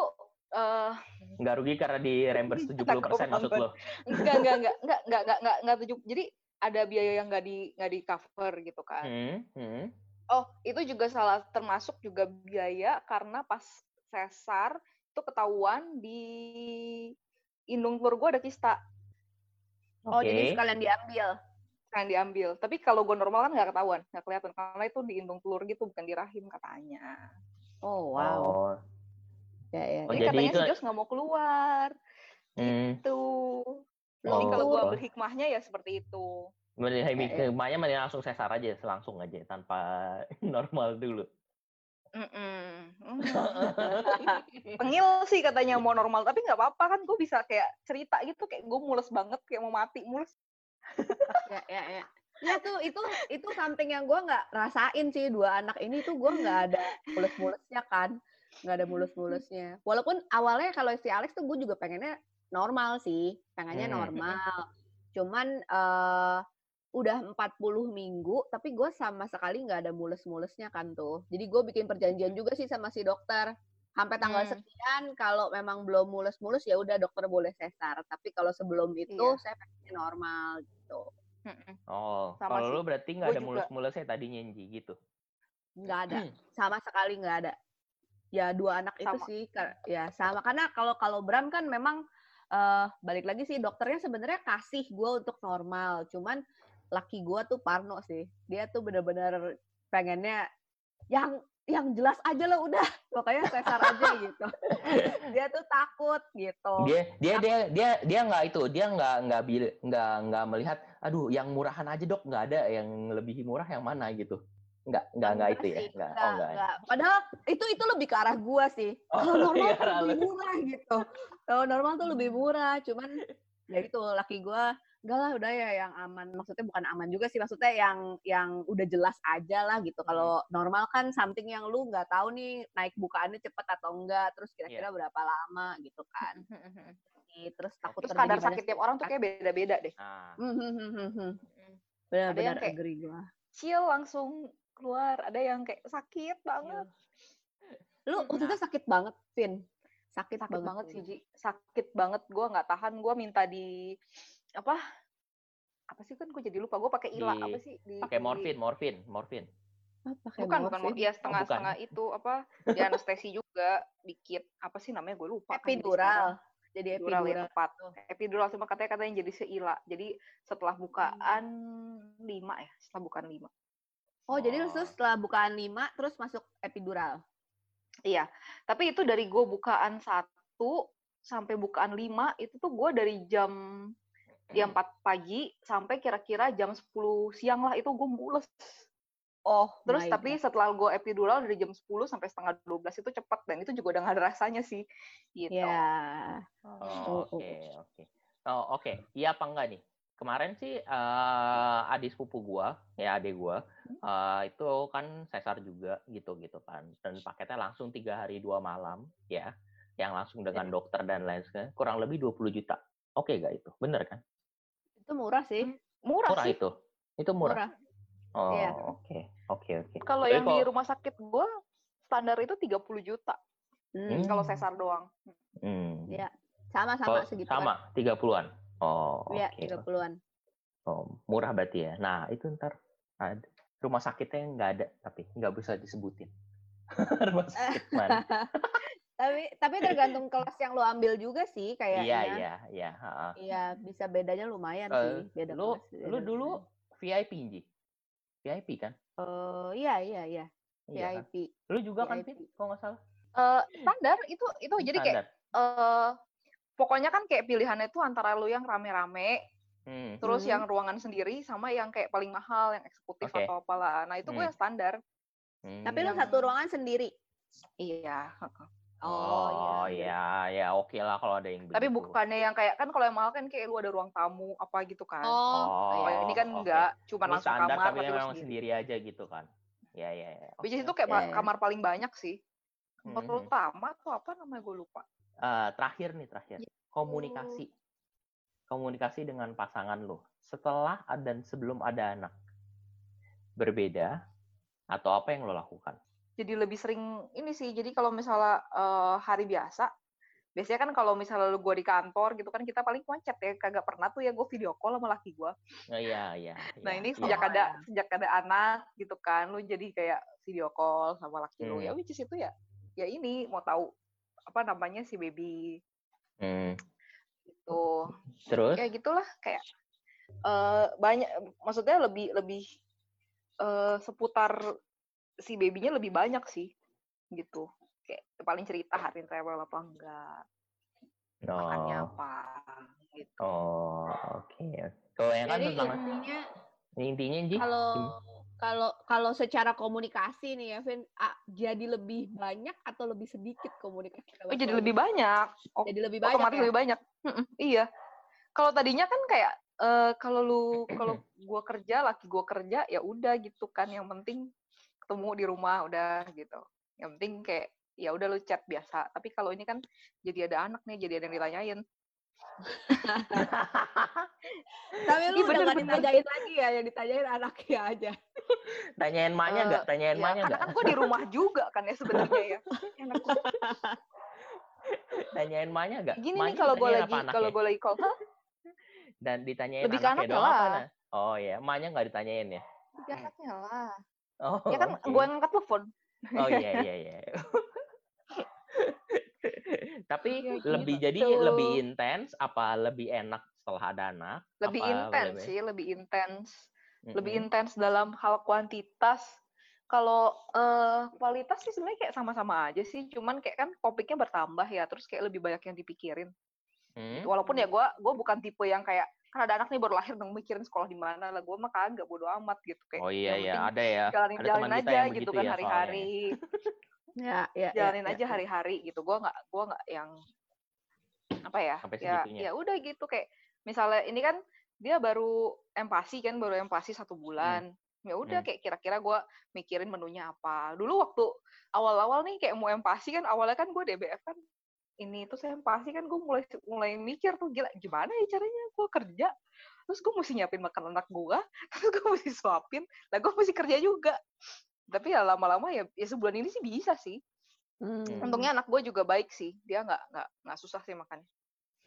eh
Nggak rugi karena di tujuh puluh persen maksud lo.
enggak enggak enggak enggak enggak enggak enggak, tujuh. Jadi ada biaya yang nggak di nggak di cover gitu kan.
Hmm, hmm.
Oh, itu juga salah termasuk juga biaya karena pas sesar itu ketahuan di indung telur gue ada kista
Oh, jadi sekalian diambil.
yang diambil. Tapi kalau gue normal kan nggak ketahuan, nggak kelihatan karena itu di indung telur gitu bukan di rahim katanya.
Oh,
Oh,
Ya, ya.
Oh,
Jadi,
jadi
katanya
itu-
si Jos nggak mau keluar.
hmm.
Tuh. Jadi
Oh.
kalau gue ambil hikmahnya ya seperti itu.
Mending
Ya, ya.
hikmahnya mending langsung sesar aja, langsung aja tanpa normal dulu.
Mm-mm. Mm. Tengil sih katanya mau normal, tapi nggak apa-apa kan gue bisa kayak cerita gitu kayak gue mules banget kayak mau mati mules.
ya, ya, ya. Ya tuh itu itu something yang gue nggak rasain sih dua anak ini tuh gue nggak ada mulus-mulusnya kan nggak ada mulus-mulusnya walaupun awalnya kalau si Alex tuh gue juga pengennya normal sih pengennya
Hmm.
normal cuman eh udah 40 minggu tapi gue sama sekali nggak ada mulus-mulusnya kan tuh jadi gue bikin perjanjian juga sih sama si dokter sampai tanggal
Hmm.
sekian kalau memang belum mulus-mulus ya udah dokter boleh sesar. Tapi kalau sebelum itu
Iya.
saya pengen normal gitu.
Mm-mm.
Oh,
Sama
kalau
sih.
lu berarti nggak ada mulus-mulusnya tadinya Nji gitu.
Nggak ada, sama sekali nggak ada. Ya dua anak itu
Sama.
sih, ka- ya sama. Karena kalau kalau Bram kan memang eh balik lagi sih dokternya sebenarnya kasih gue untuk normal. Cuman laki gue tuh Parno sih. Dia tuh bener-bener pengennya yang yang jelas aja lah udah pokoknya sesar aja gitu dia tuh takut gitu
Dia dia dia dia dia nggak itu, dia nggak nggak bil- nggak nggak melihat, aduh yang murahan aja dok, nggak ada yang lebih murah yang mana gitu. Nggak nggak nggak itu ya, nggak. Oh
nggak,
nggak. ya?
padahal itu itu lebih ke arah gua sih
Oh,
kalau normal
iya,
tuh lebih murah gitu kalau normal tuh lebih murah cuman ya itu laki gua enggak lah udah ya yang aman maksudnya bukan aman juga sih maksudnya yang yang udah jelas aja lah gitu
Hmm.
kalau normal kan something yang lu nggak tahu nih naik bukaannya cepet atau enggak terus
Iya.
kira-kira berapa lama gitu kan Nih, terus takut
Terus kadar sakit tiap orang tuh kayak beda-beda deh.
Hmm, hmm, hmm, hmm, hmm.
Mm.
benar-benar
kayak-
agree gua
Chill langsung keluar, ada yang kayak sakit banget.
lu waktu itu sakit banget Vin sakit,
sakit banget sih Ji. Sakit banget. Gue nggak tahan. Gue minta di apa? Apa sih kan gue jadi lupa. Gue pakai ila.
Di-
apa sih? Di
pakai
di-
morfin, morfin, morfin.
Ah, pakai
bukan bukan
morfin.
morfin. Ya setengah
bukan.
setengah itu apa di anestesi juga. Dikit apa sih namanya gue lupa kan jadi
epidural.
sekarang.
jadi
epidural ya
epidural.
tepat. Epidural cuma katanya katanya jadi seila jadi setelah bukaan lima ya setelah bukaan lima.
Oh jadi
Oh.
tuh setelah bukaan lima terus masuk epidural
iya tapi itu dari gue bukaan satu sampai bukaan lima itu tuh gue dari jam jam 4 pagi sampai kira-kira jam 10 siang lah itu gue mules
oh
Terus tapi
God.
setelah gue epidural dari jam 10 sampai setengah 12 itu cepat dan itu juga udah gak ada rasanya sih. Gitu.
ya
Oh,
Oh, oh,
Oke, oke. Oh, oke. Iya apa enggak nih? Kemarin sih eh adik sepupu gua, ya adik gua, eh, itu kan sesar juga gitu-gitu kan. Dan paketnya langsung tiga hari dua malam, ya. Yang langsung dengan dokter dan lain sebagainya. Kurang lebih 20 juta. Oke gak itu? Bener kan?
itu murah sih
Murah,
Murah
sih.
itu? Itu murah?
murah
Oh,
Iya.
oke. Oke, oke.
Kalau yang di
kok-
rumah sakit gue standar itu 30 juta
Hmm,
kalau
Hmm.
sesar doang.
Hmm.
ya sama sama segitu
sama, 30-an? Oh, oke.
ya tiga puluhan
Oh, murah berarti ya. Nah, itu ntar ada. rumah sakitnya nggak ada, tapi nggak bisa disebutin. rumah sakit mana?
tapi tapi tergantung kelas yang lo ambil juga sih kayaknya
Iya, iya, iya. ha-ha.
Iya, bisa bedanya lumayan
Eh,
sih beda
lu,
kelas,
lu dulu. VIP, Ji? VIP kan?
Eh, iya iya iya
Iya kan?
VIP
Lu juga kan,
VIP.
Fit? Kalau nggak salah?
Eh, standar itu itu jadi kayak
Standar.
Pokoknya kan kayak pilihannya itu antara lu yang rame-rame,
Hmm.
terus
Mhm.
yang ruangan sendiri sama yang kayak paling mahal, yang eksekutif
Oke.
atau apalah. Nah, itu gue
Hmm.
yang standar.
tapi lu
Hmm.
satu ruangan sendiri
Iya.
Oh, iya, ya oke lah kalau ada yang
Tapi
begitu.
bukannya yang kayak kan kalau yang mahal kan kayak lu ada ruang tamu apa gitu kan.
Oh,
Oh, ini kan
oke.
enggak, cuma
Lu
langsung
standar
kamar
tapi
tapi
memang
sendiri.
sendiri aja gitu kan? Ya, ya, ya.
Which is
Oke,
itu kayak ma- kamar paling banyak sih.
Hmm,
Kamar
hmm.
utama tuh apa namanya gue lupa.
Eh, terakhir nih terakhir
Ya.
komunikasi komunikasi dengan pasangan lo setelah dan sebelum ada anak berbeda atau apa yang lo lakukan
Jadi lebih sering ini sih. Jadi kalau misalnya eh, hari biasa, biasanya kan kalau misalnya lu gue di kantor gitu kan kita paling macet ya. Kagak pernah tuh ya gue video call sama laki gue.
oh, iya iya
Nah
iya,
ini
iya.
sejak
Oh,
ada
iya.
sejak ada anak gitu kan, lu jadi kayak video call sama laki lu. Ya
Hmm.
which is itu ya, ya ini mau tahu apa namanya si baby
Hmm,
gitu.
terus?
Ya gitulah kayak eh banyak maksudnya lebih lebih eh seputar si babynya lebih banyak sih gitu. Kayak paling cerita hari travel apa enggak makannya
oh.
apa gitu.
Oh oke kalau yang kan
jadi
tentang
intinya
intinya Ji?
kalau kalau kalau secara komunikasi nih ya Vin ah, jadi lebih banyak atau lebih sedikit komunikasi
oh jadi lebih banyak? Oh,
jadi lebih banyak
otomatis
ya?
lebih banyak. Mm-mm, iya. Kalau tadinya kan kayak eh kalau lu kalau gua kerja laki gua kerja ya udah gitu kan. Yang penting ketemu di rumah udah gitu. Yang penting kayak ya udah lu chat biasa. Tapi kalau ini kan jadi ada anak nih jadi ada yang ditanyain
Tapi
Iya,
lu udah
bener,
gak
bener.
ditanyain lagi ya, yang ditanyain anaknya aja.
Tanyain emaknya
Eh,
nggak? Tanyain
ya,
emaknya
karena kan gue di rumah juga kan ya sebenarnya ya.
Tanyain emaknya nggak?
Gini nih kalau gue lagi
apa
kalau gue lagi call?
Dan ditanyain
Lebih
anaknya doang apa?
lah.
Nah? Oh ya, emaknya nggak ditanyain ya?
ya anaknya lah.
Oh,
Ya kan
oke.
gue yang ngangkat telepon.
Oh iya iya iya. Tapi
Ya
lebih jadi
gitu.
lebih intens apa lebih enak setelah ada anak?
Lebih intens
lebih-
sih, lebih intens. Lebih
Mm-mm.
intens dalam hal kuantitas. Kalau eh, kualitas sih sebenarnya kayak sama-sama aja sih. Cuman kayak kan topiknya bertambah ya. Terus kayak lebih banyak yang dipikirin.
Hmm?
Walaupun ya gue gue bukan tipe yang kayak kan ada anak nih baru lahir dong mikirin sekolah di mana lah gue mah kagak bodo amat gitu kayak
Oh iya iya ada ya.
jalanin
Ada
jalanin aja gitu kan
ya
hari-hari
Ya, ya,
jalanin
ya,
aja
ya.
hari-hari gitu. Gue nggak gue nggak yang apa ya
Sampai
ya
segitunya.
ya udah gitu. Kayak misalnya ini kan dia baru empasi kan baru empasi satu bulan. Ya udah
Hmm.
kayak kira-kira gue mikirin menunya apa. Dulu waktu awal-awal nih kayak mau empasi kan awalnya kan gue DBF kan ini tuh saya empasi kan gue mulai mulai mikir tuh gila gimana ya caranya gue kerja? Terus gue mesti nyiapin makan anak gue terus gue mesti suapin. Lah gue mesti kerja juga tapi ya lama-lama ya, ya sebulan ini sih bisa sih
Hmm.
untungnya anak gue juga baik sih dia nggak nggak nggak susah sih makan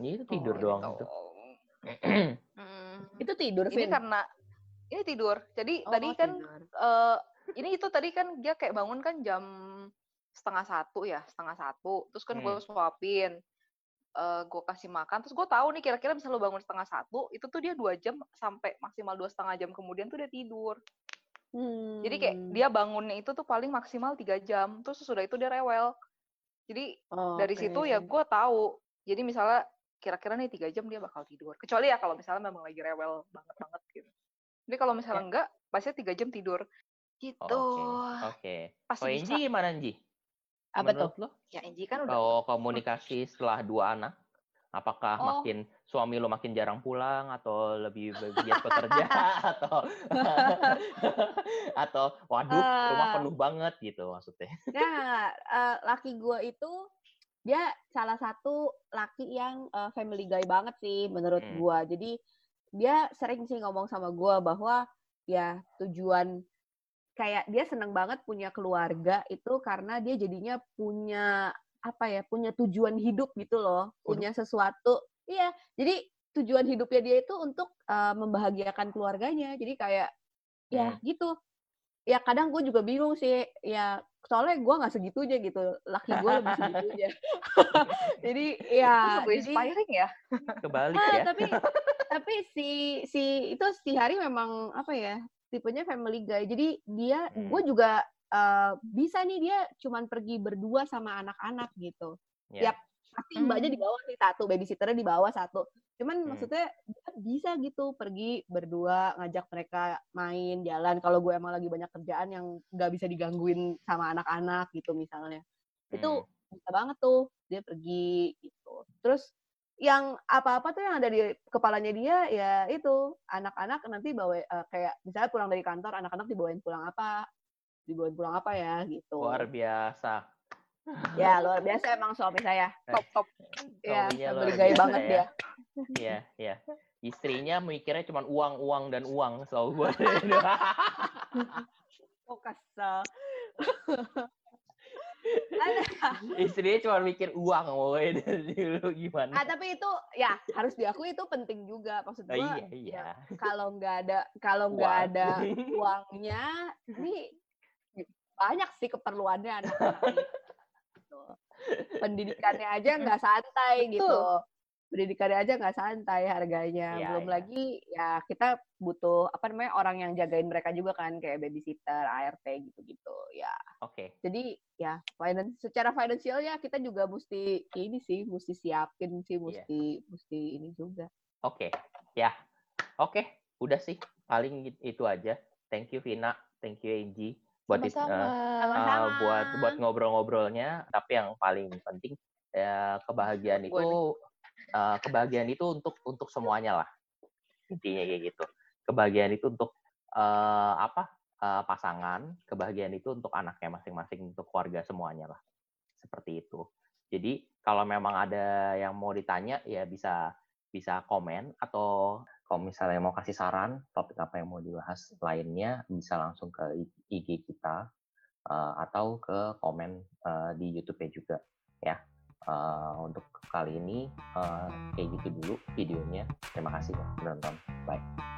Ini itu tidur
Oh,
doang
gitu.
itu.
Hmm.
Itu tidur,
ini
Vin?
karena ini tidur jadi
Oh,
tadi kan
tidur.
eh ini itu tadi kan dia kayak bangun kan jam setengah satu ya setengah satu terus kan gue
Hmm.
suapin eh gue kasih makan terus gue tahu nih kira-kira bisa lo bangun setengah satu itu tuh dia dua jam sampai maksimal dua setengah jam kemudian tuh dia tidur jadi kayak
Hmm.
dia bangunnya itu tuh paling maksimal tiga jam terus sesudah itu dia rewel jadi dari situ ya gue tahu jadi misalnya kira-kira nih tiga jam dia bakal tidur kecuali ya kalau misalnya memang lagi rewel banget banget gitu jadi kalau misalnya enggak pasti tiga jam tidur gitu
Oke. Oke.
pasti
Oh
bisa
Enji gimana Enji?
Apa
lo?
ya Enji kan udah
Kalau komunikasi setelah dua anak, apakah
Oh.
makin suami lo makin jarang pulang atau lebih giat bekerja atau atau waduh rumah
Eh.
penuh banget gitu maksudnya?
Nah, eh, laki gue itu dia salah satu laki yang eh, family guy banget sih menurut
Hmm.
gua. Jadi dia sering sih ngomong sama gua bahwa ya tujuan kayak dia seneng banget punya keluarga itu karena dia jadinya punya apa ya punya tujuan hidup gitu loh punya sesuatu. Iya jadi tujuan hidupnya dia itu untuk eh, membahagiakan keluarganya. Jadi kayak ya
Hmm.
gitu. Ya kadang gue juga bingung sih. Ya soalnya gue nggak segitunya gitu. Laki gue lebih segitunya. Jadi ya jadi
inspiring ya.
Kebalik
Ah,
ya.
tapi tapi si si itu si Hari memang apa ya tipenya family guy. Jadi dia
Hmm.
gue juga eh, bisa nih dia cuman pergi berdua sama anak-anak gitu
Ya.
Yap. pasti mbaknya di bawah sih satu babysitternya di bawah satu cuman
Hmm.
maksudnya dia bisa gitu pergi berdua ngajak mereka main jalan kalau gue emang lagi banyak kerjaan yang nggak bisa digangguin sama anak-anak gitu misalnya itu
Hmm.
bisa banget tuh dia pergi gitu terus yang apa-apa tuh yang ada di kepalanya dia ya itu anak-anak nanti bawa eh, kayak misalnya pulang dari kantor anak-anak dibawain pulang apa dibawain pulang apa ya gitu
Luar biasa.
ya luar biasa emang suami saya
top top
ya family guy
biasa
banget
ya.
dia
Iya, iya. Istrinya mikirnya cuma uang, uang dan uang selalu buat.
oh kesel ada
Istrinya cuma mikir uang, woy. dari dulu gimana?
ah tapi itu ya harus diakui itu penting juga maksud
Oh,
gua
iya, iya.
kalau nggak ada kalau nggak ada uangnya ini banyak sih keperluannya anak-anak. Gitu. pendidikannya aja nggak santai gitu pendidikannya aja nggak santai harganya
Iya,
belum
iya.
lagi ya kita butuh apa namanya orang yang jagain mereka juga kan kayak babysitter ART gitu-gitu ya
Oke.
jadi ya finance secara finansialnya kita juga mesti ini sih mesti siapin sih
Iya.
mesti mesti ini juga
Oke, ya, oke, udah sih paling it- itu aja. Thank you Vina, thank you Angie buat
sama-sama
eh,
Sama-sama.
uh, buat buat ngobrol-ngobrolnya. Tapi yang paling penting ya kebahagiaan itu uh, kebahagiaan itu untuk untuk semuanya lah intinya kayak gitu. Kebahagiaan itu untuk uh, apa uh, pasangan, kebahagiaan itu untuk anaknya masing-masing, untuk keluarga semuanya lah seperti itu. Jadi kalau memang ada yang mau ditanya ya bisa bisa komen atau kalau misalnya mau kasih saran topik apa yang mau dibahas lainnya bisa langsung ke IG kita uh, atau ke komen uh, di YouTube-nya juga ya. Uh, untuk kali ini uh, kayak gitu dulu videonya. Terima kasih ya menonton. Bye.